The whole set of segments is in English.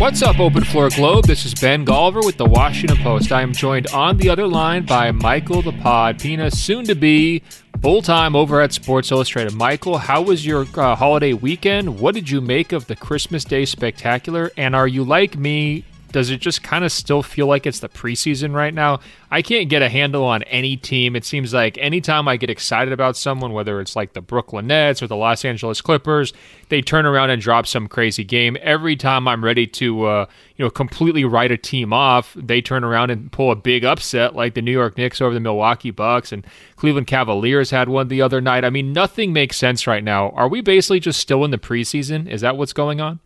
What's up, Open Floor Globe? This is Ben Golliver with the Washington Post. I am joined on the other line by Michael the Pod Pina, soon to be full time over at Sports Illustrated. Michael, how was your uh, holiday weekend? What did you make of the Christmas Day Spectacular? And are you like me? Does it just kind of still feel like it's the preseason right now? I can't get a handle on any team. It seems like anytime I get excited about someone, whether it's like the Brooklyn Nets or the Los Angeles Clippers, they turn around and drop some crazy game. Every time I'm ready to, uh, you know, completely write a team off, they turn around and pull a big upset like the New York Knicks over the Milwaukee Bucks and Cleveland Cavaliers had one the other night. I mean, nothing makes sense right now. Are we basically just still in the preseason? Is that what's going on?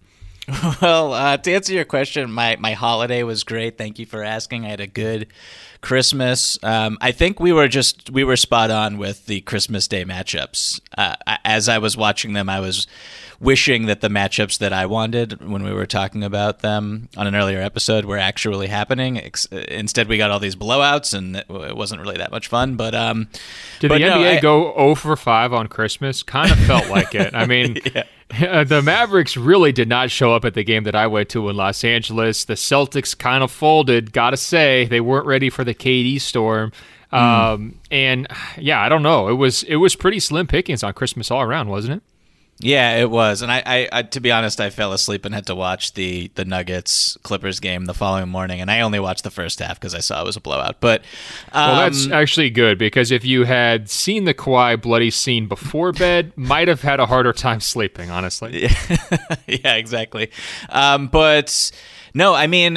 Well, uh, to answer your question, my, my holiday was great. Thank you for asking. I had a good Christmas. Um, I think we were just we were spot on with the Christmas Day matchups. Uh, as I was watching them, I was wishing that the matchups that I wanted when we were talking about them on an earlier episode were actually happening. Instead, we got all these blowouts, and it wasn't really that much fun. But um, did but the no, NBA I, go 0 for 5 on Christmas? Kind of felt like it. I mean. yeah. The Mavericks really did not show up at the game that I went to in Los Angeles. The Celtics kind of folded. Gotta say, they weren't ready for the KD storm. Mm. Um, and yeah, I don't know. It was it was pretty slim pickings on Christmas all around, wasn't it? Yeah, it was, and I, I, I, to be honest, I fell asleep and had to watch the the Nuggets Clippers game the following morning, and I only watched the first half because I saw it was a blowout. But um, well, that's actually good because if you had seen the Kawhi bloody scene before bed, might have had a harder time sleeping. Honestly, yeah, yeah exactly. Um, but no, I mean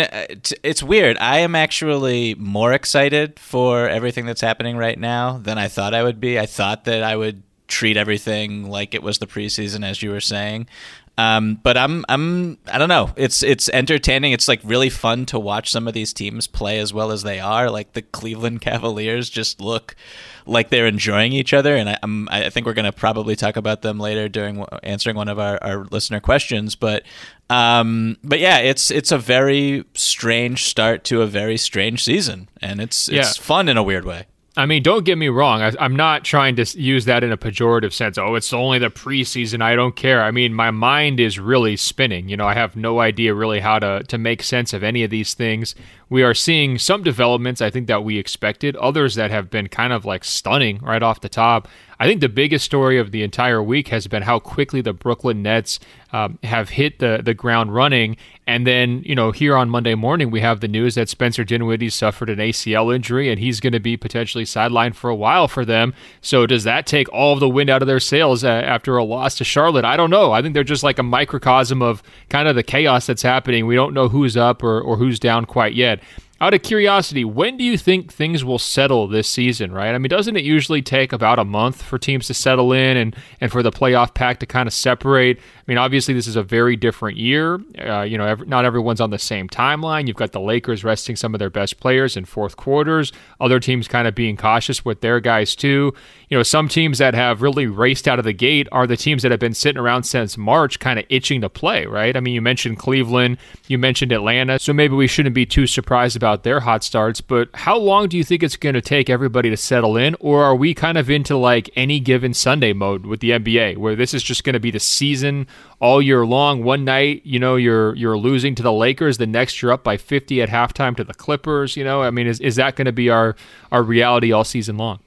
it's weird. I am actually more excited for everything that's happening right now than I thought I would be. I thought that I would treat everything like it was the preseason, as you were saying. Um, but I'm I'm I don't know. It's it's entertaining. It's like really fun to watch some of these teams play as well as they are. Like the Cleveland Cavaliers just look like they're enjoying each other, and I, I'm I think we're gonna probably talk about them later during answering one of our, our listener questions. But um, but yeah, it's it's a very strange start to a very strange season, and it's it's yeah. fun in a weird way. I mean, don't get me wrong. I, am not trying to use that in a pejorative sense. Oh, it's only the preseason. I don't care. I mean, my mind is really spinning. You know, I have no idea really how to, to make sense of any of these things. We are seeing some developments, I think, that we expected, others that have been kind of like stunning right off the top. I think the biggest story of the entire week has been how quickly the Brooklyn Nets um, have hit the the ground running. And then, you know, here on Monday morning, we have the news that Spencer Dinwiddie suffered an ACL injury and he's going to be potentially sidelined for a while for them. So, does that take all of the wind out of their sails uh, after a loss to Charlotte? I don't know. I think they're just like a microcosm of kind of the chaos that's happening. We don't know who's up or, or who's down quite yet. Out of curiosity, when do you think things will settle this season, right? I mean, doesn't it usually take about a month for teams to settle in and, and for the playoff pack to kind of separate? I mean, obviously, this is a very different year. Uh, you know, not everyone's on the same timeline. You've got the Lakers resting some of their best players in fourth quarters, other teams kind of being cautious with their guys, too. You know, some teams that have really raced out of the gate are the teams that have been sitting around since March, kind of itching to play, right? I mean, you mentioned Cleveland, you mentioned Atlanta, so maybe we shouldn't be too surprised about about their hot starts, but how long do you think it's going to take everybody to settle in? Or are we kind of into like any given Sunday mode with the NBA where this is just going to be the season all year long? One night, you know, you're you're losing to the Lakers, the next you're up by 50 at halftime to the Clippers, you know? I mean, is is that going to be our our reality all season long?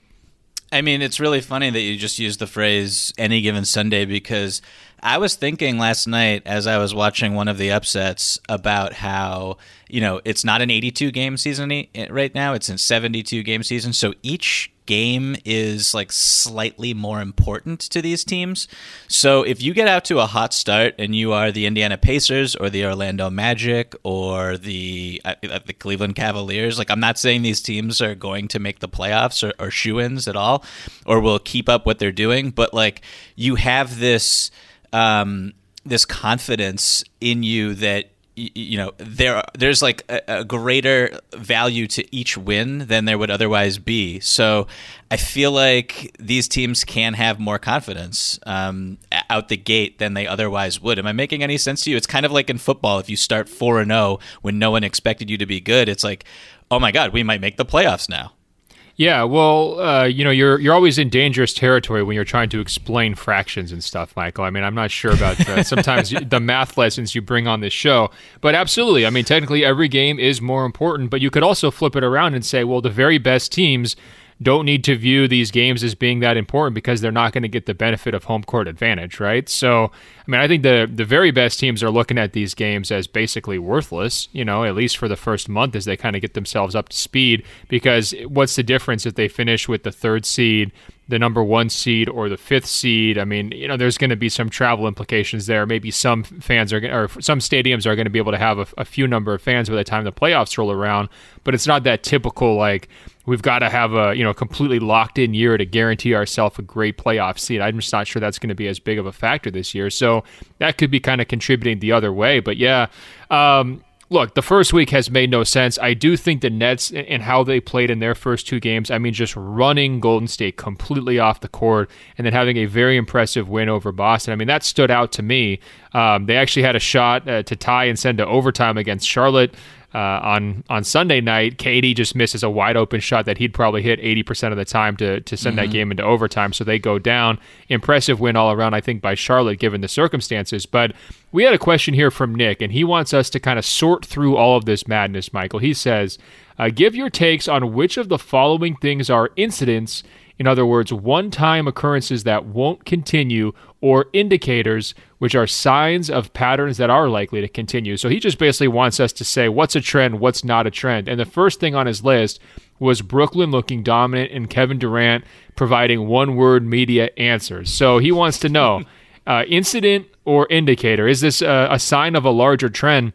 I mean, it's really funny that you just used the phrase any given Sunday because I was thinking last night as I was watching one of the upsets about how, you know, it's not an 82 game season right now, it's a 72 game season. So each game is like slightly more important to these teams. So if you get out to a hot start and you are the Indiana Pacers or the Orlando Magic or the uh, uh the Cleveland Cavaliers, like I'm not saying these teams are going to make the playoffs or, or shoe-ins at all or will keep up what they're doing, but like you have this um, this confidence in you that you know there there's like a, a, greater value to each win than there would otherwise be. So I feel like these teams can have more confidence um, out the gate than they otherwise would. Am I making any sense to you? It's kind of like in football. If you start four and zero oh when no one expected you to be good, it's like, oh my god, we might make the playoffs now. Yeah, well, uh, you know, you're you're always in dangerous territory when you're trying to explain fractions and stuff, Michael. I mean, I'm not sure about uh, sometimes the math lessons you bring on this show, but absolutely. I mean, technically, every game is more important, but you could also flip it around and say, well, the very best teams don't need to view these games as being that important because they're not going to get the benefit of home court advantage, right? So, I mean, I think the the very best teams are looking at these games as basically worthless, you know, at least for the first month as they kind of get themselves up to speed because what's the difference if they finish with the third seed the number one seed or the fifth seed. I mean, you know, there's going to be some travel implications there. Maybe some fans are, or some stadiums are going to be able to have a, a, few number of fans by the time the playoffs roll around. But it's not that typical like we've got to have a you know completely locked in year to guarantee ourselves a great playoff seed. I'm just not sure that's going to be as big of a factor this year. So that could be kind of contributing the other way. But yeah. Um, look, the first week has made no sense. I do think the Nets and how they played in their first two games, I mean, just running Golden State completely off the court and then having a very impressive win over Boston. I mean, that stood out to me. Um, they actually had a shot uh, to tie and send to overtime against Charlotte. Uh, on on Sunday night, KD just misses a wide open shot that he'd probably hit 80% of the time to, to send mm-hmm. that game into overtime. So they go down. Impressive win all around, I think, by Charlotte, given the circumstances. But we had a question here from Nick, and he wants us to kind of sort through all of this madness, Michael. He says, uh, Give your takes on which of the following things are incidents in other words, one time occurrences that won't continue, or indicators, which are signs of patterns that are likely to continue. So he just basically wants us to say what's a trend, what's not a trend. And the first thing on his list was Brooklyn looking dominant and Kevin Durant providing one word media answers. So he wants to know uh, incident or indicator. Is this a, a sign of a larger trend?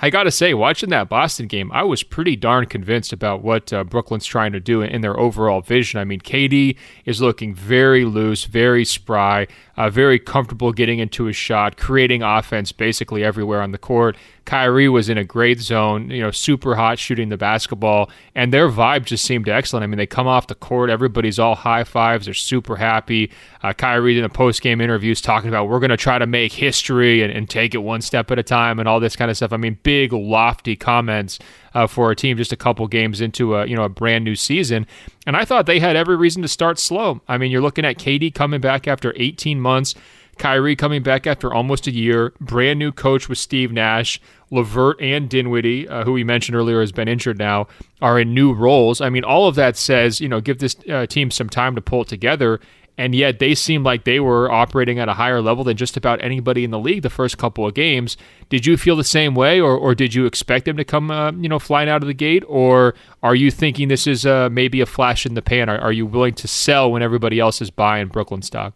I got to say, watching that Boston game, I was pretty darn convinced about what uh, Brooklyn's trying to do in their overall vision. I mean, KD is looking very loose, very spry, uh, very comfortable getting into his shot, creating offense basically everywhere on the court. Kyrie was in a great zone, you know, super hot shooting the basketball, and their vibe just seemed excellent. I mean, they come off the court, everybody's all high fives, they're super happy. Uh, Kyrie in the post game interviews talking about we're going to try to make history and, and take it one step at a time and all this kind of stuff. I mean, big lofty comments uh, for a team just a couple games into a you know a brand new season. And I thought they had every reason to start slow. I mean, you're looking at KD coming back after 18 months. Kyrie coming back after almost a year, brand new coach with Steve Nash, LeVert and Dinwiddie, uh, who we mentioned earlier has been injured now, are in new roles. I mean, all of that says, you know, give this uh, team some time to pull it together. And yet they seemed like they were operating at a higher level than just about anybody in the league the first couple of games. Did you feel the same way, or, or did you expect them to come, uh, you know, flying out of the gate, or are you thinking this is uh, maybe a flash in the pan? Are, are you willing to sell when everybody else is buying Brooklyn stock?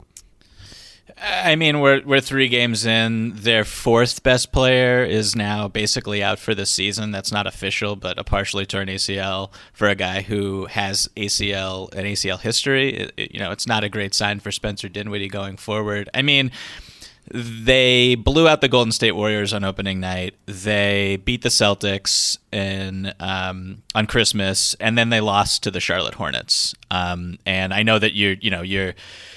I mean, we're we're three games in. Their fourth best player is now basically out for the season. That's not official, but a partially torn ACL for a guy who has ACL an ACL history. It, you know, it's not a great sign for Spencer Dinwiddie going forward. I mean. They blew out the Golden State Warriors on opening night. They beat the Celtics in um, on Christmas, and then they lost to the Charlotte Hornets. Um, and I know that you're, you know, you're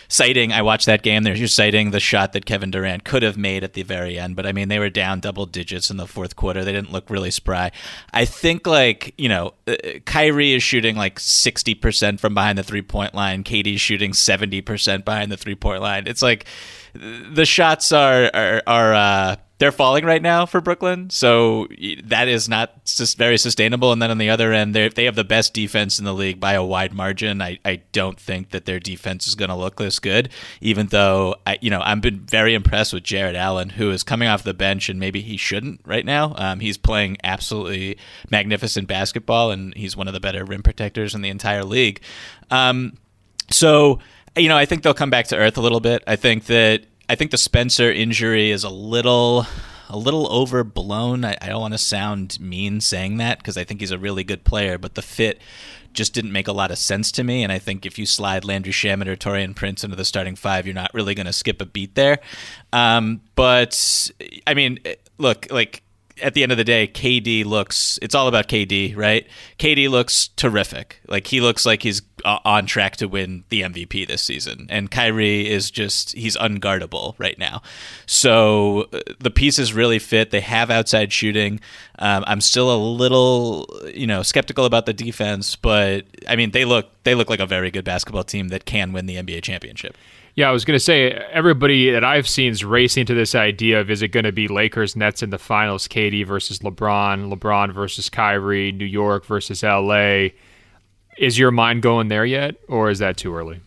citing. I watched that game. They're citing the shot that Kevin Durant could have made at the very end, but I mean, they were down double digits in the fourth quarter. They didn't look really spry. I think like you know, uh, Kyrie is shooting like sixty percent from behind the three point line. KD's shooting seventy percent behind the three point line. It's like the shots are are, are uh, they're falling right now for Brooklyn, so that is not just very sustainable. And then on the other end, they they have the best defense in the league by a wide margin. I, I don't think that their defense is going to look this good, even though I you know I've been very impressed with Jarrett Allen, who is coming off the bench and maybe he shouldn't right now. Um, he's playing absolutely magnificent basketball, and he's one of the better rim protectors in the entire league. Um, so you know, I think they'll come back to earth a little bit. I think that I think the Spencer injury is a little a little overblown. I, I don't want to sound mean saying that because I think he's a really good player, but the fit just didn't make a lot of sense to me. And I think if you slide Landry Shamet or Taurean Prince into the starting five, you're not really going to skip a beat there. Um, but I mean, look, like at the end of the day, KD looks. It's all about KD, right? KD looks terrific. Like he looks like he's uh, on track to win the MVP this season, and Kyrie is just he's unguardable right now. So uh, the pieces really fit. They have outside shooting. Um, I'm still a little, you know, skeptical about the defense, but I mean, they look they look like a very good basketball team that can win the NBA championship. Yeah, I was going to say everybody that I've seen is racing to this idea of is it going to be Lakers Nets in the finals, KD versus LeBron, LeBron versus Kyrie, New York versus LA. Is your mind going there yet, or is that too early?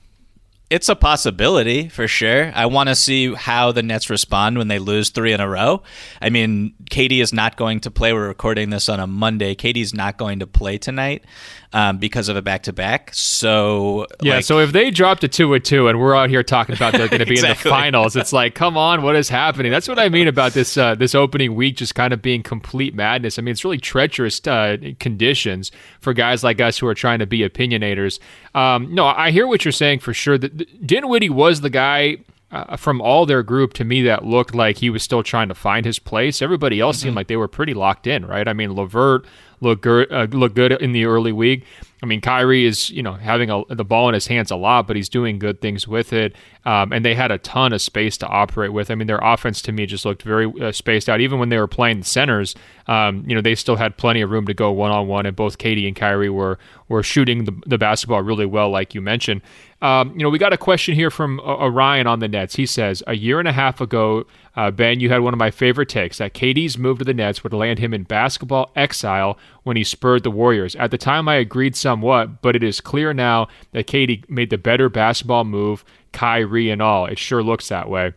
It's a possibility for sure. I want to see how the Nets respond when they lose three in a row. I mean, KD is not going to play. We're recording this on a Monday. KD's not going to play tonight um, because of a back to back. So yeah, like, so if they dropped a two or two, and we're out here talking about they're going to be exactly. in the finals, it's like, come on, what is happening? That's what I mean about this uh, this opening week just kind of being complete madness. I mean, it's really treacherous uh, conditions for guys like us who are trying to be opinionators. Um, no, I hear what you're saying for sure. That Dinwiddie was the guy. Uh, from all their group to me that looked like he was still trying to find his place. Everybody else mm-hmm. seemed like they were pretty locked in, right? I mean, LeVert, looked good, uh, look good in the early week. I mean, Kyrie is you know having a, the ball in his hands a lot, but he's doing good things with it. Um, and they had a ton of space to operate with. I mean, their offense to me just looked very uh, spaced out. Even when they were playing the centers, um, you know, they still had plenty of room to go one on one. And both KD and Kyrie were were shooting the, the basketball really well, like you mentioned. Um, you know, we got a question here from uh, Orion on the Nets. He says, a year and a half ago, uh, Ben, you had one of my favorite takes that KD's move to the Nets would land him in basketball exile when he spurred the Warriors. At the time, I agreed somewhat, but it is clear now that KD made the better basketball move, Kyrie and all. It sure looks that way.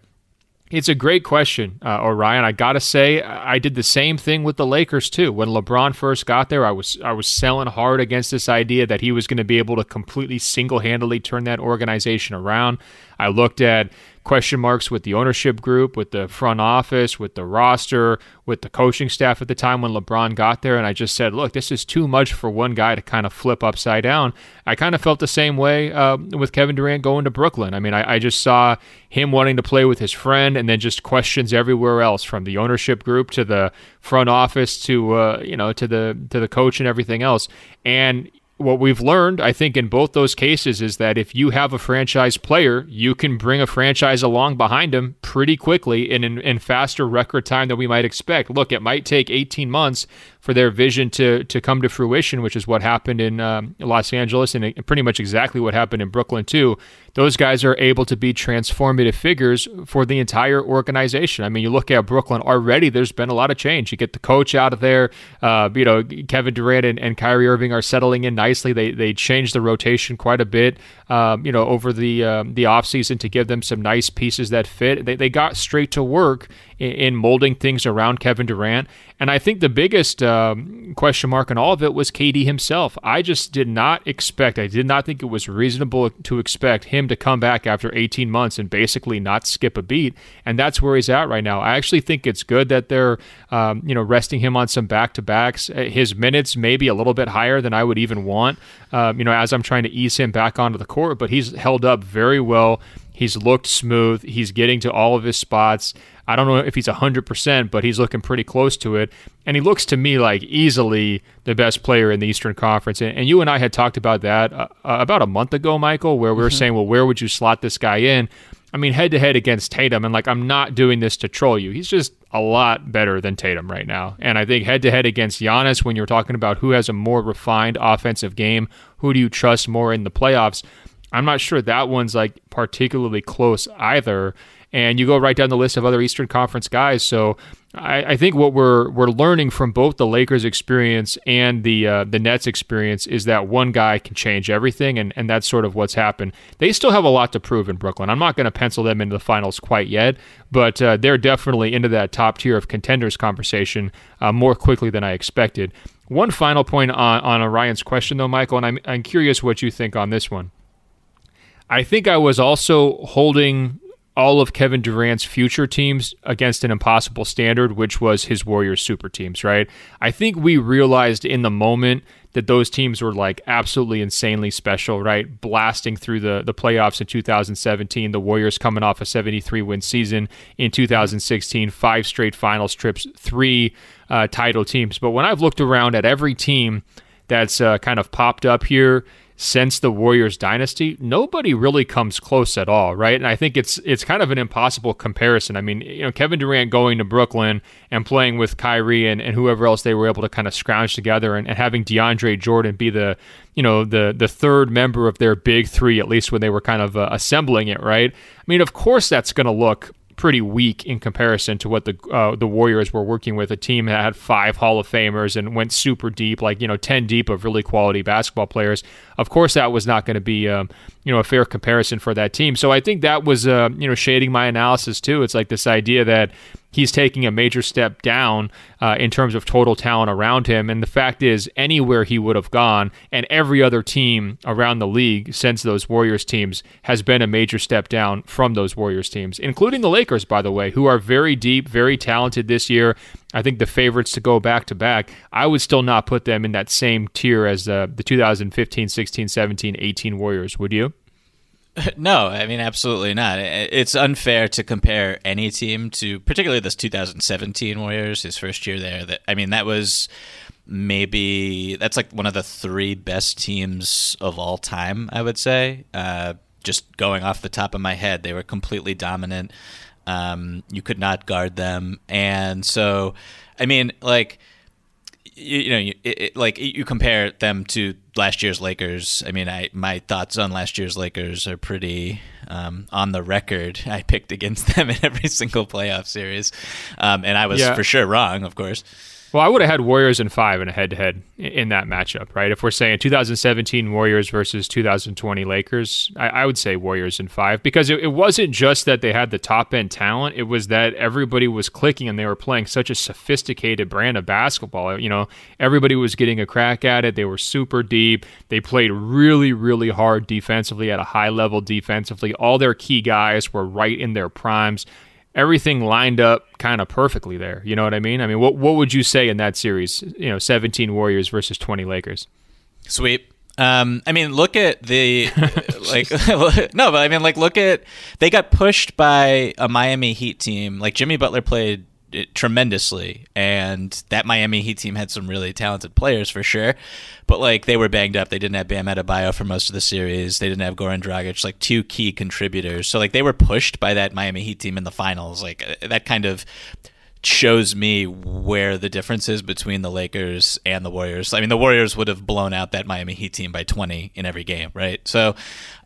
It's a great question, uh, Orion. I gotta say, I did the same thing with the Lakers too. When LeBron first got there, I was I was selling hard against this idea that he was going to be able to completely single handedly turn that organization around. I looked at question marks with the ownership group, with the front office, with the roster, with the coaching staff at the time when LeBron got there. And I just said, look, this is too much for one guy to kind of flip upside down. I kind of felt the same way uh, with Kevin Durant going to Brooklyn. I mean, I, I just saw him wanting to play with his friend and then just questions everywhere else from the ownership group to the front office to, uh, you know, to the, to the coach and everything else. And what we've learned, I think, in both those cases is that if you have a franchise player, you can bring a franchise along behind him pretty quickly in, in, in faster record time than we might expect. Look, it might take 18 months for their vision to to come to fruition, which is what happened in um, Los Angeles and pretty much exactly what happened in Brooklyn too. Those guys are able to be transformative figures for the entire organization. I mean, you look at Brooklyn already. There's been a lot of change. You get the coach out of there. Uh, you know, Kevin Durant and, and Kyrie Irving are settling in nicely. They they changed the rotation quite a bit. Um, you know, over the um, the offseason to give them some nice pieces that fit. They they got straight to work in, in molding things around Kevin Durant. And I think the biggest uh, um, question mark on all of it was KD himself. I just did not expect, I did not think it was reasonable to expect him to come back after 18 months and basically not skip a beat. And that's where he's at right now. I actually think it's good that they're, um, you know, resting him on some back to backs. Uh, his minutes may be a little bit higher than I would even want, um, you know, as I'm trying to ease him back onto the court, but he's held up very well. He's looked smooth. He's getting to all of his spots. I don't know if he's 100%, but he's looking pretty close to it. And he looks to me like easily the best player in the Eastern Conference. And, and you and I had talked about that uh, uh about a month ago, Michael, where we were mm-hmm. saying, well, where would you slot this guy in? I mean, head to head against Tatum. And like, I'm not doing this to troll you. He's just a lot better than Tatum right now. And I think head to head against Giannis, when you're talking about who has a more refined offensive game, who do you trust more in the playoffs? I'm not sure that one's like particularly close either. And you go right down the list of other Eastern Conference guys. So I, I think what we're we're learning from both the Lakers experience and the uh, the Nets experience is that one guy can change everything, and, and that's sort of what's happened. They still have a lot to prove in Brooklyn. I'm not going to pencil them into the finals quite yet, but uh, they're definitely into that top tier of contenders conversation uh, more quickly than I expected. One final point on, on Orion's question, though, Michael, and I'm, I'm curious what you think on this one. I think I was also holding all of Kevin Durant's future teams against an impossible standard, which was his Warriors super teams, right? I think we realized in the moment that those teams were like absolutely insanely special, right? Blasting through the, the playoffs in 2017, the Warriors coming off a 73 win season in 2016, five straight finals trips, three uh, title teams. But when I've looked around at every team that's uh, kind of popped up here, since the Warriors dynasty, nobody really comes close at all, right? And I think it's it's kind of an impossible comparison. I mean, you know, Kevin Durant going to Brooklyn and playing with Kyrie and, and whoever else they were able to kind of scrounge together and, and having DeAndre Jordan be the you know the the third member of their big three, at least when they were kind of uh, assembling it, right? I mean, of course that's going to look pretty weak in comparison to what the uh, the Warriors were working with. A team that had five Hall of Famers and went super deep, like you know, ten deep of really quality basketball players. Of course, that was not going to be um, you know a fair comparison for that team. So I think that was uh, you know shading my analysis too. It's like this idea that he's taking a major step down uh, in terms of total talent around him. And the fact is, anywhere he would have gone, and every other team around the league since those Warriors teams has been a major step down from those Warriors teams, including the Lakers, by the way, who are very deep, very talented this year. I think the favorites to go back to back. I would still not put them in that same tier as uh, the 2015, 16, 17, 18 Warriors. Would you? No, I mean absolutely not. It's unfair to compare any team to, particularly this 2017 Warriors, his first year there. That I mean, that was maybe that's like one of the three best teams of all time. I would say, uh, just going off the top of my head, they were completely dominant. Um, you could not guard them, and so I mean, like you, you know, you, it, like you compare them to last year's Lakers. I mean, I my thoughts on last year's Lakers are pretty um, on the record. I picked against them in every single playoff series, um, and I was yeah. for sure wrong, of course. Well, I would have had Warriors in five in a head to head in that matchup, right? If we're saying 2017 Warriors versus 2020 Lakers, I, I would say Warriors in five because it, it, wasn't just that they had the top end talent, it was that everybody was clicking and they were playing such a sophisticated brand of basketball. You know, everybody was getting a crack at it. They were super deep. They played really, really hard defensively at a high level defensively. All their key guys were right in their primes everything lined up kind of perfectly there. You know what I mean? I mean, what what would you say in that series? You know, 17 Warriors versus 20 Lakers. Sweep. Um, I mean, look at the like. no, but I mean, like, look at they got pushed by a Miami Heat team. Like Jimmy Butler played tremendously, and that Miami Heat team had some really talented players for sure. But like they were banged up. They didn't have Bam Adebayo for most of the series. They didn't have Goran Dragic, like two key contributors. So like they were pushed by that Miami Heat team in the finals. Like uh, that kind of shows me where the difference is between the Lakers and the Warriors. I mean, the Warriors would have blown out that Miami Heat team by 20 in every game, right? So,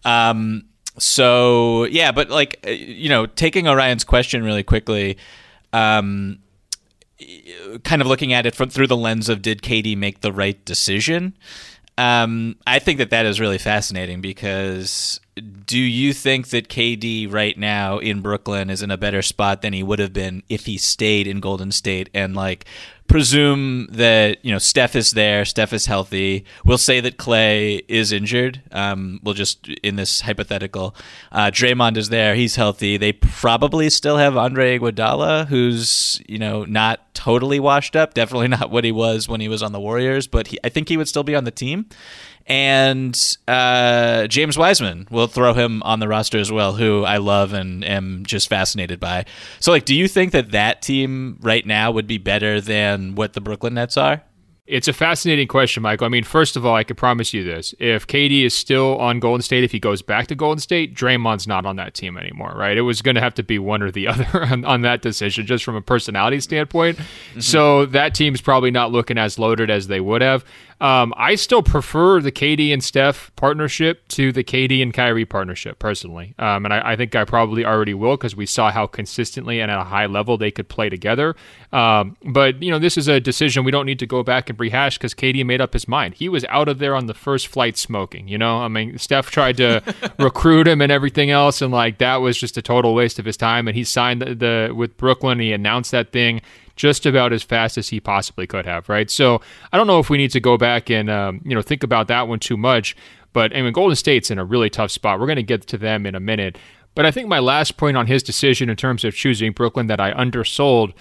um, so yeah, but like, uh, you know, taking Orion's question really quickly, um, kind of looking at it from through the lens of did KD make the right decision? Um, I think that that is really fascinating because do you think that KD right now in Brooklyn is in a better spot than he would have been if he stayed in Golden State and like presume that you know Steph is there, Steph is healthy. We'll say that Clay is injured. Um, we'll just in this hypothetical, uh, Draymond is there, he's healthy. They probably still have Andre Iguodala, who's you know not totally washed up, definitely not what he was when he was on the Warriors, but he, I think he would still be on the team and uh, James Wiseman will throw him on the roster as well, who I love and am just fascinated by. So, like, do you think that that team right now would be better than what the Brooklyn Nets are? It's a fascinating question, Michael. I mean, first of all, I can promise you this. If KD is still on Golden State, if he goes back to Golden State, Draymond's not on that team anymore, right? It was going to have to be one or the other on, on that decision, just from a personality standpoint. Mm-hmm. So that team's probably not looking as loaded as they would have. Um, I still prefer the KD and Steph partnership to the KD and Kyrie partnership personally, um, and I, I, think I probably already will because we saw how consistently and at a high level they could play together. Um, but you know, this is a decision we don't need to go back and rehash because KD made up his mind. He was out of there on the first flight smoking. You know, I mean, Steph tried to recruit him and everything else, and like that was just a total waste of his time. And he signed the, the with Brooklyn. He announced that thing just about as fast as he possibly could have, right? So I don't know if we need to go back and um, you know think about that one too much. But I mean, Golden State's in a really tough spot. We're going to get to them in a minute. But I think my last point on his decision in terms of choosing Brooklyn that I undersold.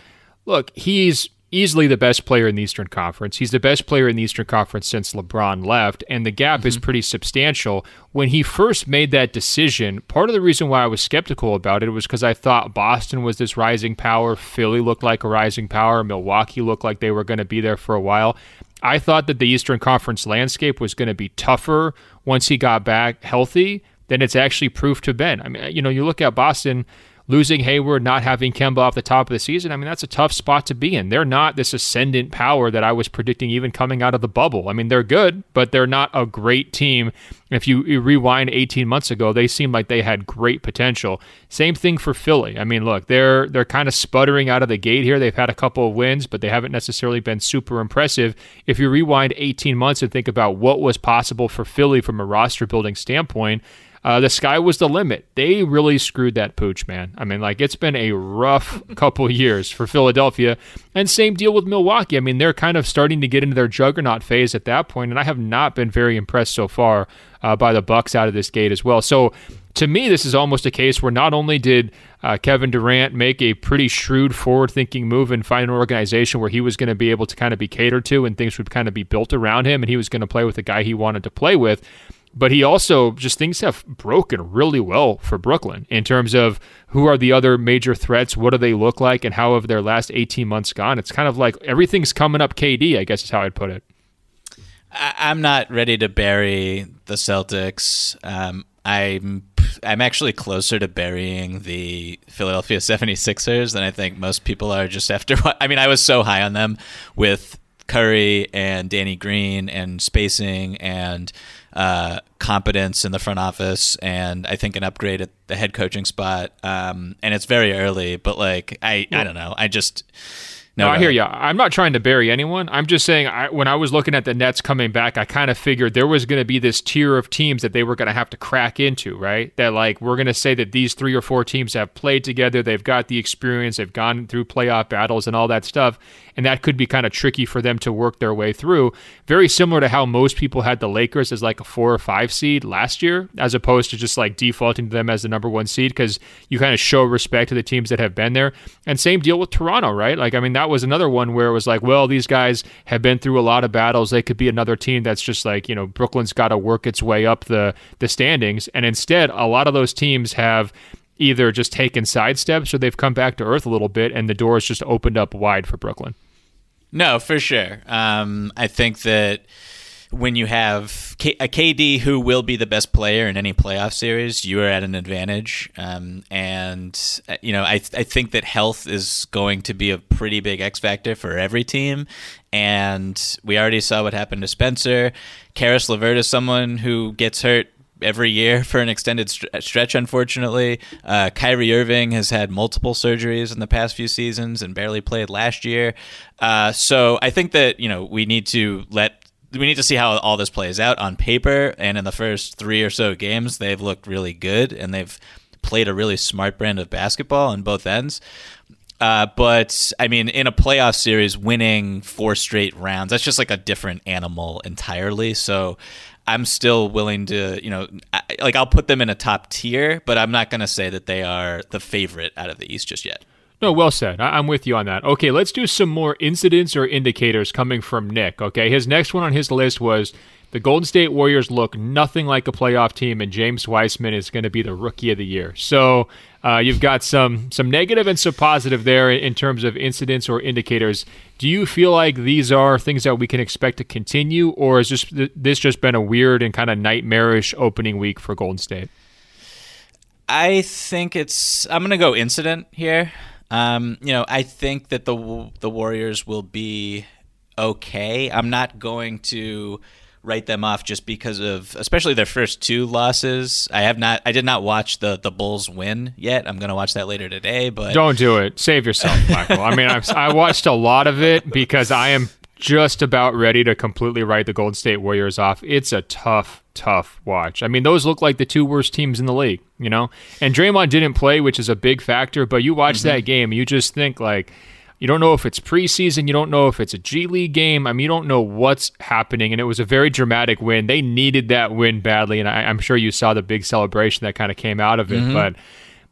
Look, he's easily the best player in the Eastern Conference. He's the best player in the Eastern Conference since LeBron left, and the gap mm-hmm. is pretty substantial. When he first made that decision, part of the reason why I was skeptical about it was because I thought Boston was this rising power, Philly looked like a rising power, Milwaukee looked like they were going to be there for a while. I thought that the Eastern Conference landscape was going to be tougher once he got back healthy than it's actually proved to have been. I mean, you know, you look at Boston losing Hayward, not having Kemba off the top of the season, I mean, that's a tough spot to be in. They're not this ascendant power that I was predicting even coming out of the bubble. I mean, they're good, but they're not a great team. If you, rewind 18 months ago, they seemed like they had great potential. Same thing for Philly. I mean, look, they're they're kind of sputtering out of the gate here. They've had a couple of wins, but they haven't necessarily been super impressive. If you rewind 18 months and think about what was possible for Philly from a roster building standpoint, uh, the sky was the limit. They really screwed that pooch, man. I mean, like it's been a rough couple years for Philadelphia, and same deal with Milwaukee. I mean, they're kind of starting to get into their juggernaut phase at that point, and I have not been very impressed so far uh, by the Bucks out of this gate as well. So, to me, this is almost a case where not only did uh, Kevin Durant make a pretty shrewd, forward-thinking move and find an organization where he was going to be able to kind of be catered to, and things would kind of be built around him, and he was going to play with the guy he wanted to play with but he also just things have broken really well for Brooklyn in terms of who are the other major threats, what do they look like, and how have their last 18 months gone. It's kind of like everything's coming up KD, I guess is how I'd put it. I'm not ready to bury the Celtics. Um, I'm I'm actually closer to burying the Philadelphia 76ers than I think most people are just after I mean I was so high on them with Curry and Danny Green and spacing and uh, competence in the front office, and I think an upgrade at the head coaching spot. Um, and it's very early, but like I, yeah. I don't know. I just no, no I hear you. I'm not trying to bury anyone. I'm just saying I, when I was looking at the Nets coming back, I kind of figured there was going to be this tier of teams that they were going to have to crack into, right? That like we're going to say that these three or four teams have played together, they've got the experience, they've gone through playoff battles and all that stuff, and that could be kind of tricky for them to work their way through. Very similar to how most people had the Lakers as like a four or five seed last year, as opposed to just like defaulting to them as the number one seed because you kind of show respect to the teams that have been there. And same deal with Toronto, right? Like I mean that was another one where it was like, well, these guys have been through a lot of battles. They could be another team that's just like, you know, Brooklyn's got to work its way up the the standings. And instead, a lot of those teams have either just taken side steps or they've come back to earth a little bit and the doors just opened up wide for Brooklyn. No, for sure. Um, I think that when you have K- a KD who will be the best player in any playoff series, you are at an advantage. Um, and, uh, you know, I, th- I think that health is going to be a pretty big X factor for every team. And we already saw what happened to Spencer. Caris LeVert is someone who gets hurt every year for an extended stretch, unfortunately. Uh, Kyrie Irving has had multiple surgeries in the past few seasons and barely played last year. Uh, so I think that, you know, we need to let we need to see how all this plays out on paper. And in the first three or so games, they've looked really good and they've played a really smart brand of basketball on both ends. Uh, but I mean, in a playoff series, winning four straight rounds, that's just like a different animal entirely. So I'm still willing to, you know, I, like I'll put them in a top tier, but I'm not going to say that they are the favorite out of the East just yet. No, well said. I- am with you on that. Okay, let's do some more incidents or indicators coming from Nick. Okay, his next one on his list was the Golden State Warriors look nothing like a playoff team, and James Wiseman is going to be the rookie of the year. So uh, you've got some some negative and some positive there in terms of incidents or indicators. Do you feel like these are things that we can expect to continue, or has this this just been a weird and kind of nightmarish opening week for Golden State? I think it's. I'm going to go incident here. Um, you know, I think that the the Warriors will be okay. I'm not going to write them off just because of especially their first two losses. I have not I did not watch the the Bulls win yet. I'm going to watch that later today, but Don't do it. Save yourself, Michael. I mean, I've, I watched a lot of it because I am just about ready to completely write the Golden State Warriors off. It's a tough, tough watch. I mean, those look like the two worst teams in the league, you know? And Draymond didn't play, which is a big factor, but you watch mm-hmm. that game, you just think like you don't know if it's preseason. You don't know if it's a G League game. I mean, you don't know what's happening. And it was a very dramatic win. They needed that win badly. And I, am sure you saw the big celebration that kind of came out of it. Mm-hmm. But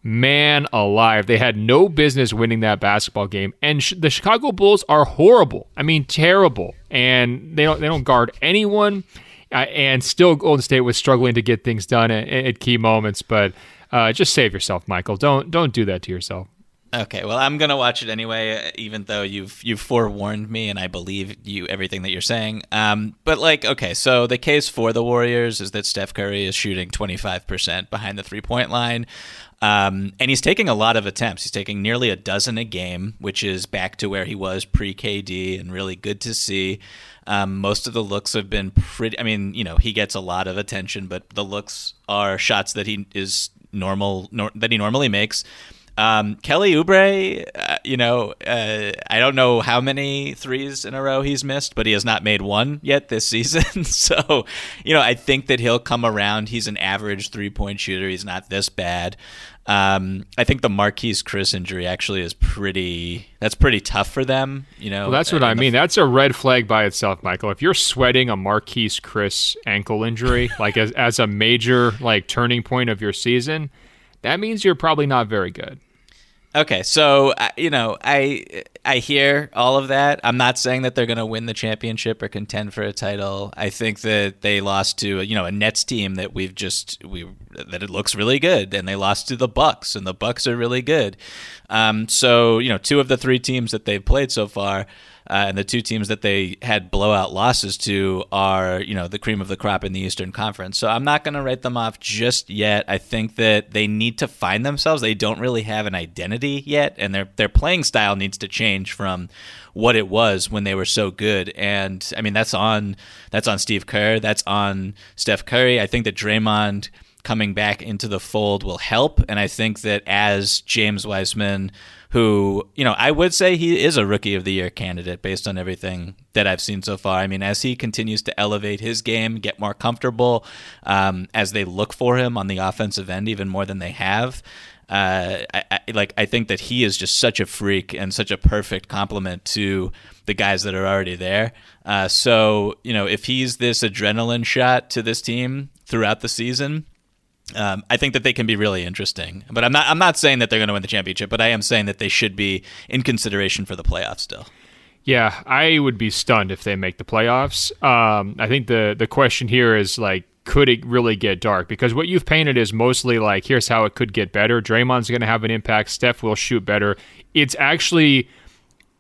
man alive, they had no business winning that basketball game. And sh- the Chicago Bulls are horrible. I mean, terrible. And they don't, they don't guard anyone. Uh, and still, Golden State was struggling to get things done at, at key moments. But uh, just save yourself, Michael. Don't don't do that to yourself. Okay, well, I'm gonna watch it anyway, even though you've you've forewarned me, and I believe you everything that you're saying. Um, but like, okay, so the case for the Warriors is that Steph Curry is shooting 25% behind the three point line, um, and he's taking a lot of attempts. He's taking nearly a dozen a game, which is back to where he was pre KD, and really good to see. Um, most of the looks have been pretty. I mean, you know, he gets a lot of attention, but the looks are shots that he is normal nor, that he normally makes. Um, Kelly Oubre, uh, you know, uh, I don't know how many threes in a row he's missed, but he has not made one yet this season. so, you know, I think that he'll come around. He's an average three point shooter. He's not this bad. Um, I think the Marquese Chriss injury actually is pretty. That's pretty tough for them. You know, well, that's what I mean. F- that's a red flag by itself, Michael. If you're sweating a Marquese Chriss ankle injury, like as as a major like turning point of your season, that means you're probably not very good. Okay, so you know, I I hear all of that. I'm not saying that they're going to win the championship or contend for a title. I think that they lost to you know a Nets team that we've just we that it looks really good, and they lost to the Bucks, and the Bucks are really good. Um, so you know, two of the three teams that they've played so far uh, and the two teams that they had blowout losses to are, you know, the cream of the crop in the Eastern Conference. So I'm not going to write them off just yet. I think that they need to find themselves. They don't really have an identity yet, and their their playing style needs to change from what it was when they were so good. And I mean, that's on that's on Steve Kerr. That's on Steph Curry. I think that Draymond coming back into the fold will help. And I think that as James Wiseman who, you know, I would say he is a rookie of the year candidate based on everything that I've seen so far. I mean, as he continues to elevate his game, get more comfortable, um, as they look for him on the offensive end even more than they have. Uh, I, I, like I think that he is just such a freak and such a perfect complement to the guys that are already there. Uh, so you know, if he's this adrenaline shot to this team throughout the season, um, I think that they can be really interesting, but I'm not. I'm not saying that they're going to win the championship, but I am saying that they should be in consideration for the playoffs still. Yeah, I would be stunned if they make the playoffs. Um, I think the the question here is like, could it really get dark? Because what you've painted is mostly like, here's how it could get better. Draymond's going to have an impact. Steph will shoot better. It's actually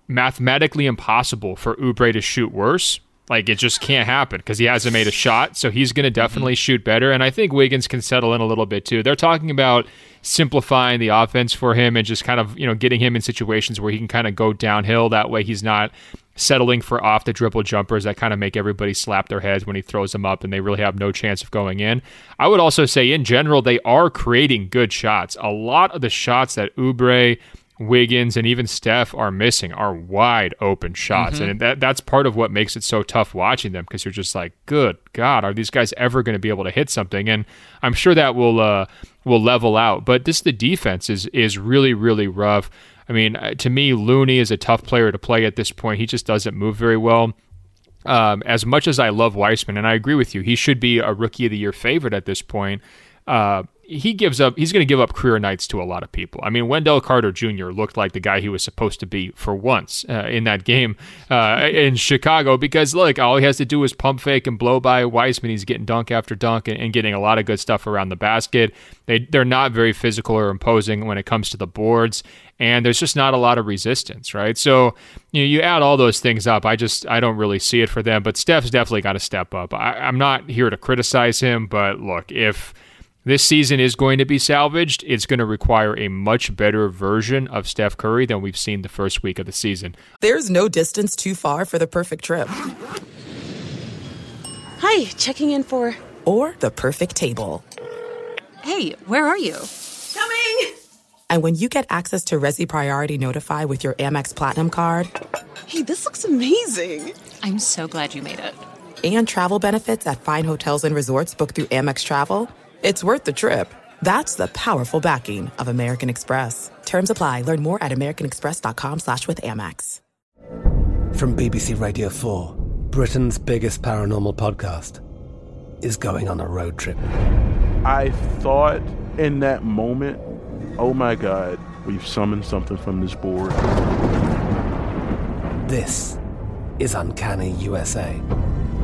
mathematically impossible for Oubre to shoot worse like it just can't happen because he hasn't made a shot. So he's going to definitely mm-hmm. shoot better. And I think Wiggins can settle in a little bit too. They're talking about simplifying the offense for him and just kind of, you know, getting him in situations where he can kind of go downhill. That way he's not settling for off the dribble jumpers that kind of make everybody slap their heads when he throws them up and they really have no chance of going in. I would also say in general, they are creating good shots. A lot of the shots that Oubre Wiggins and even Steph are missing are wide open shots, mm-hmm. and that that's part of what makes it so tough watching them because you're just like, good God, are these guys ever going to be able to hit something? And I'm sure that will uh, will level out. But this the defense is is really really rough. I mean, uh, to me, Looney is a tough player to play at this point. He just doesn't move very well. Um, as much as I love Wiseman, and I agree with you, he should be a rookie of the year favorite at this point. Uh, he gives up. He's going to give up career nights to a lot of people. I mean, Wendell Carter Jr. looked like the guy he was supposed to be for once uh, in that game uh, in Chicago. Because look, all he has to do is pump fake and blow by Wiseman. He's getting dunk after dunk and, and getting a lot of good stuff around the basket. They they're not very physical or imposing when it comes to the boards, and there's just not a lot of resistance, right? So you know, you add all those things up. I just I don't really see it for them. But Steph's definitely got to step up. I, I'm not here to criticize him, but look if this season is going to be salvaged, it's going to require a much better version of Steph Curry than we've seen the first week of the season. There's no distance too far for the perfect trip. Hi, checking in for. Or the perfect table. Hey, where are you? Coming! And when you get access to Resy Priority Notify with your Amex Platinum card. Hey, this looks amazing! I'm so glad you made it. And travel benefits at fine hotels and resorts booked through Amex Travel it's worth the trip. That's the powerful backing of American Express. Terms apply. Learn more at americanexpress.com slash with Amex. From BBC Radio 4, Britain's biggest paranormal podcast is going on a road trip. I thought in that moment, oh my God, we've summoned something from this board. This is Uncanny USA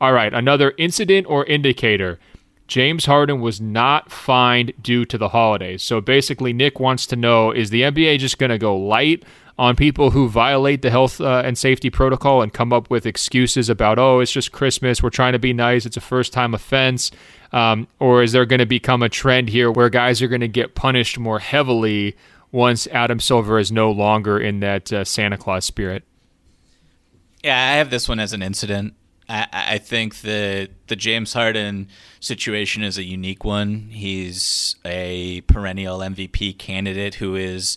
All right, another incident or indicator. James Harden was not fined due to the holidays. So basically, Nick wants to know is the NBA just going to go light on people who violate the health uh, and safety protocol and come up with excuses about, oh, it's just Christmas, we're trying to be nice, it's a first time offense? Um, or is there going to become a trend here where guys are going to get punished more heavily once Adam Silver is no longer in that uh, Santa Claus spirit? Yeah, I have this one as an incident. I, I think that the James Harden situation is a unique one. He's a perennial MVP candidate who is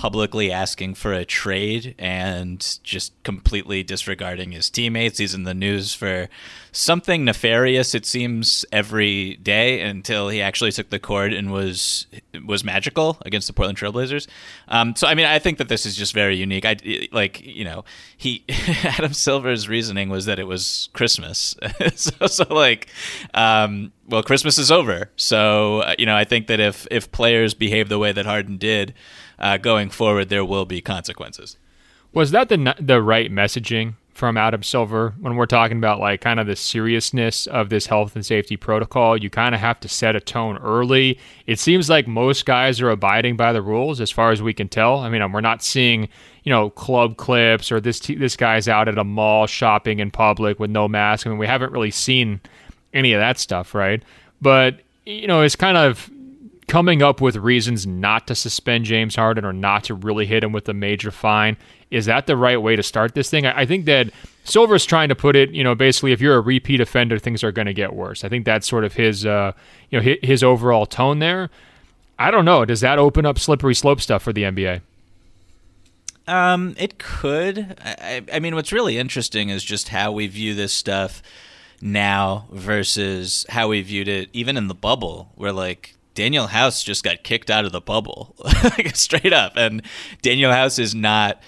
publicly asking for a trade and just completely disregarding his teammates. He's in the news for something nefarious it seems every day until he actually took the court and was was magical against the Portland Trailblazers. Um, so I mean I think that this is just very unique. I like you know he Adam Silver's reasoning was that it was Christmas. so, so like um, well Christmas is over. So uh, you know I think that if if players behave the way that Harden did uh, going forward there will be consequences. Was that the the right messaging from Adam Silver when we're talking about like kind of the seriousness of this health and safety protocol. You kind of have to set a tone early. It seems like most guys are abiding by the rules as far as we can tell. I mean, we're not seeing, you know, club clips or this t- this guy's out at a mall shopping in public with no mask. I mean, we haven't really seen any of that stuff, right? But you know, it's kind of coming up with reasons not to suspend James Harden or not to really hit him with a major fine. Is that the right way to start this thing? I think that Silver's trying to put it, you know, basically if you're a repeat offender, things are going to get worse. I think that's sort of his, uh, you know, his, his overall tone there. I don't know. Does that open up slippery slope stuff for the NBA? Um, it could. I, I mean, what's really interesting is just how we view this stuff now versus how we viewed it even in the bubble, where like Danuel House just got kicked out of the bubble, straight up. And Danuel House is not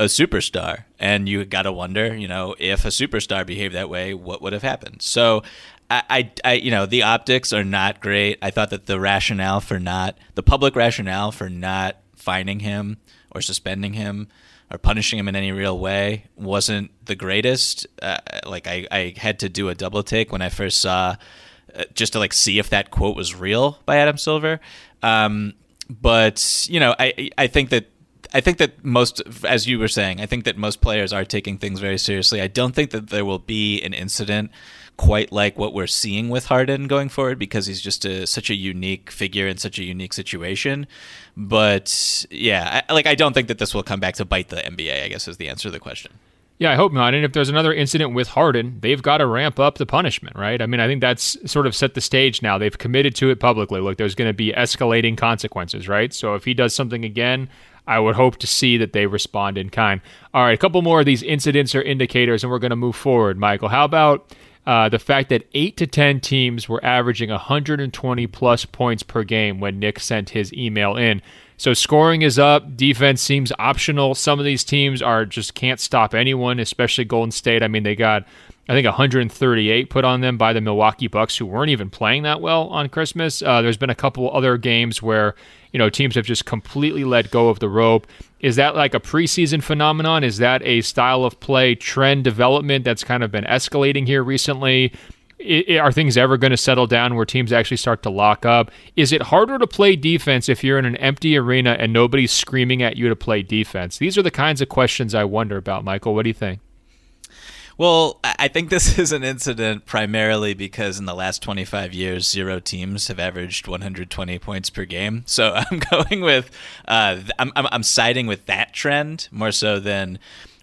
a superstar. And you got to wonder, you know, if a superstar behaved that way, what would have happened? So I, I, I, you know, the optics are not great. I thought that the rationale for not, the public rationale for not fining him or suspending him or punishing him in any real way wasn't the greatest. Uh, like I, I had to do a double take when I first saw, just to like see if that quote was real by Adam Silver. Um, but you know, I, I think that I think that most, as you were saying, I think that most players are taking things very seriously. I don't think that there will be an incident quite like what we're seeing with Harden going forward because he's just a, such a unique figure in such a unique situation. But yeah, I, like I don't think that this will come back to bite the NBA. I guess is the answer to the question. Yeah, I hope not. And if there's another incident with Harden, they've got to ramp up the punishment, right? I mean, I think that's sort of set the stage now. They've committed to it publicly. Look, there's going to be escalating consequences, right? So if he does something again, I would hope to see that they respond in kind. All right, a couple more of these incidents or indicators, and we're going to move forward. Michael, how about uh, the fact that eight to 10 teams were averaging 120 plus points per game when Nick sent his email in? So scoring is up. Defense seems optional. Some of these teams are just can't stop anyone, especially Golden State. I mean, they got I think 138 put on them by the Milwaukee Bucks, who weren't even playing that well on Christmas. Uh, there's been a couple other games where you know teams have just completely let go of the rope. Is that like a preseason phenomenon? Is that a style of play trend development that's kind of been escalating here recently? It, are things ever going to settle down where teams actually start to lock up? Is it harder to play defense if you're in an empty arena and nobody's screaming at you to play defense? These are the kinds of questions I wonder about, Michael. What do you think? Well, I think this is an incident primarily because in the last 25 years, zero teams have averaged 120 points per game. So I'm going with, uh, I'm, I'm, I'm siding with that trend more so than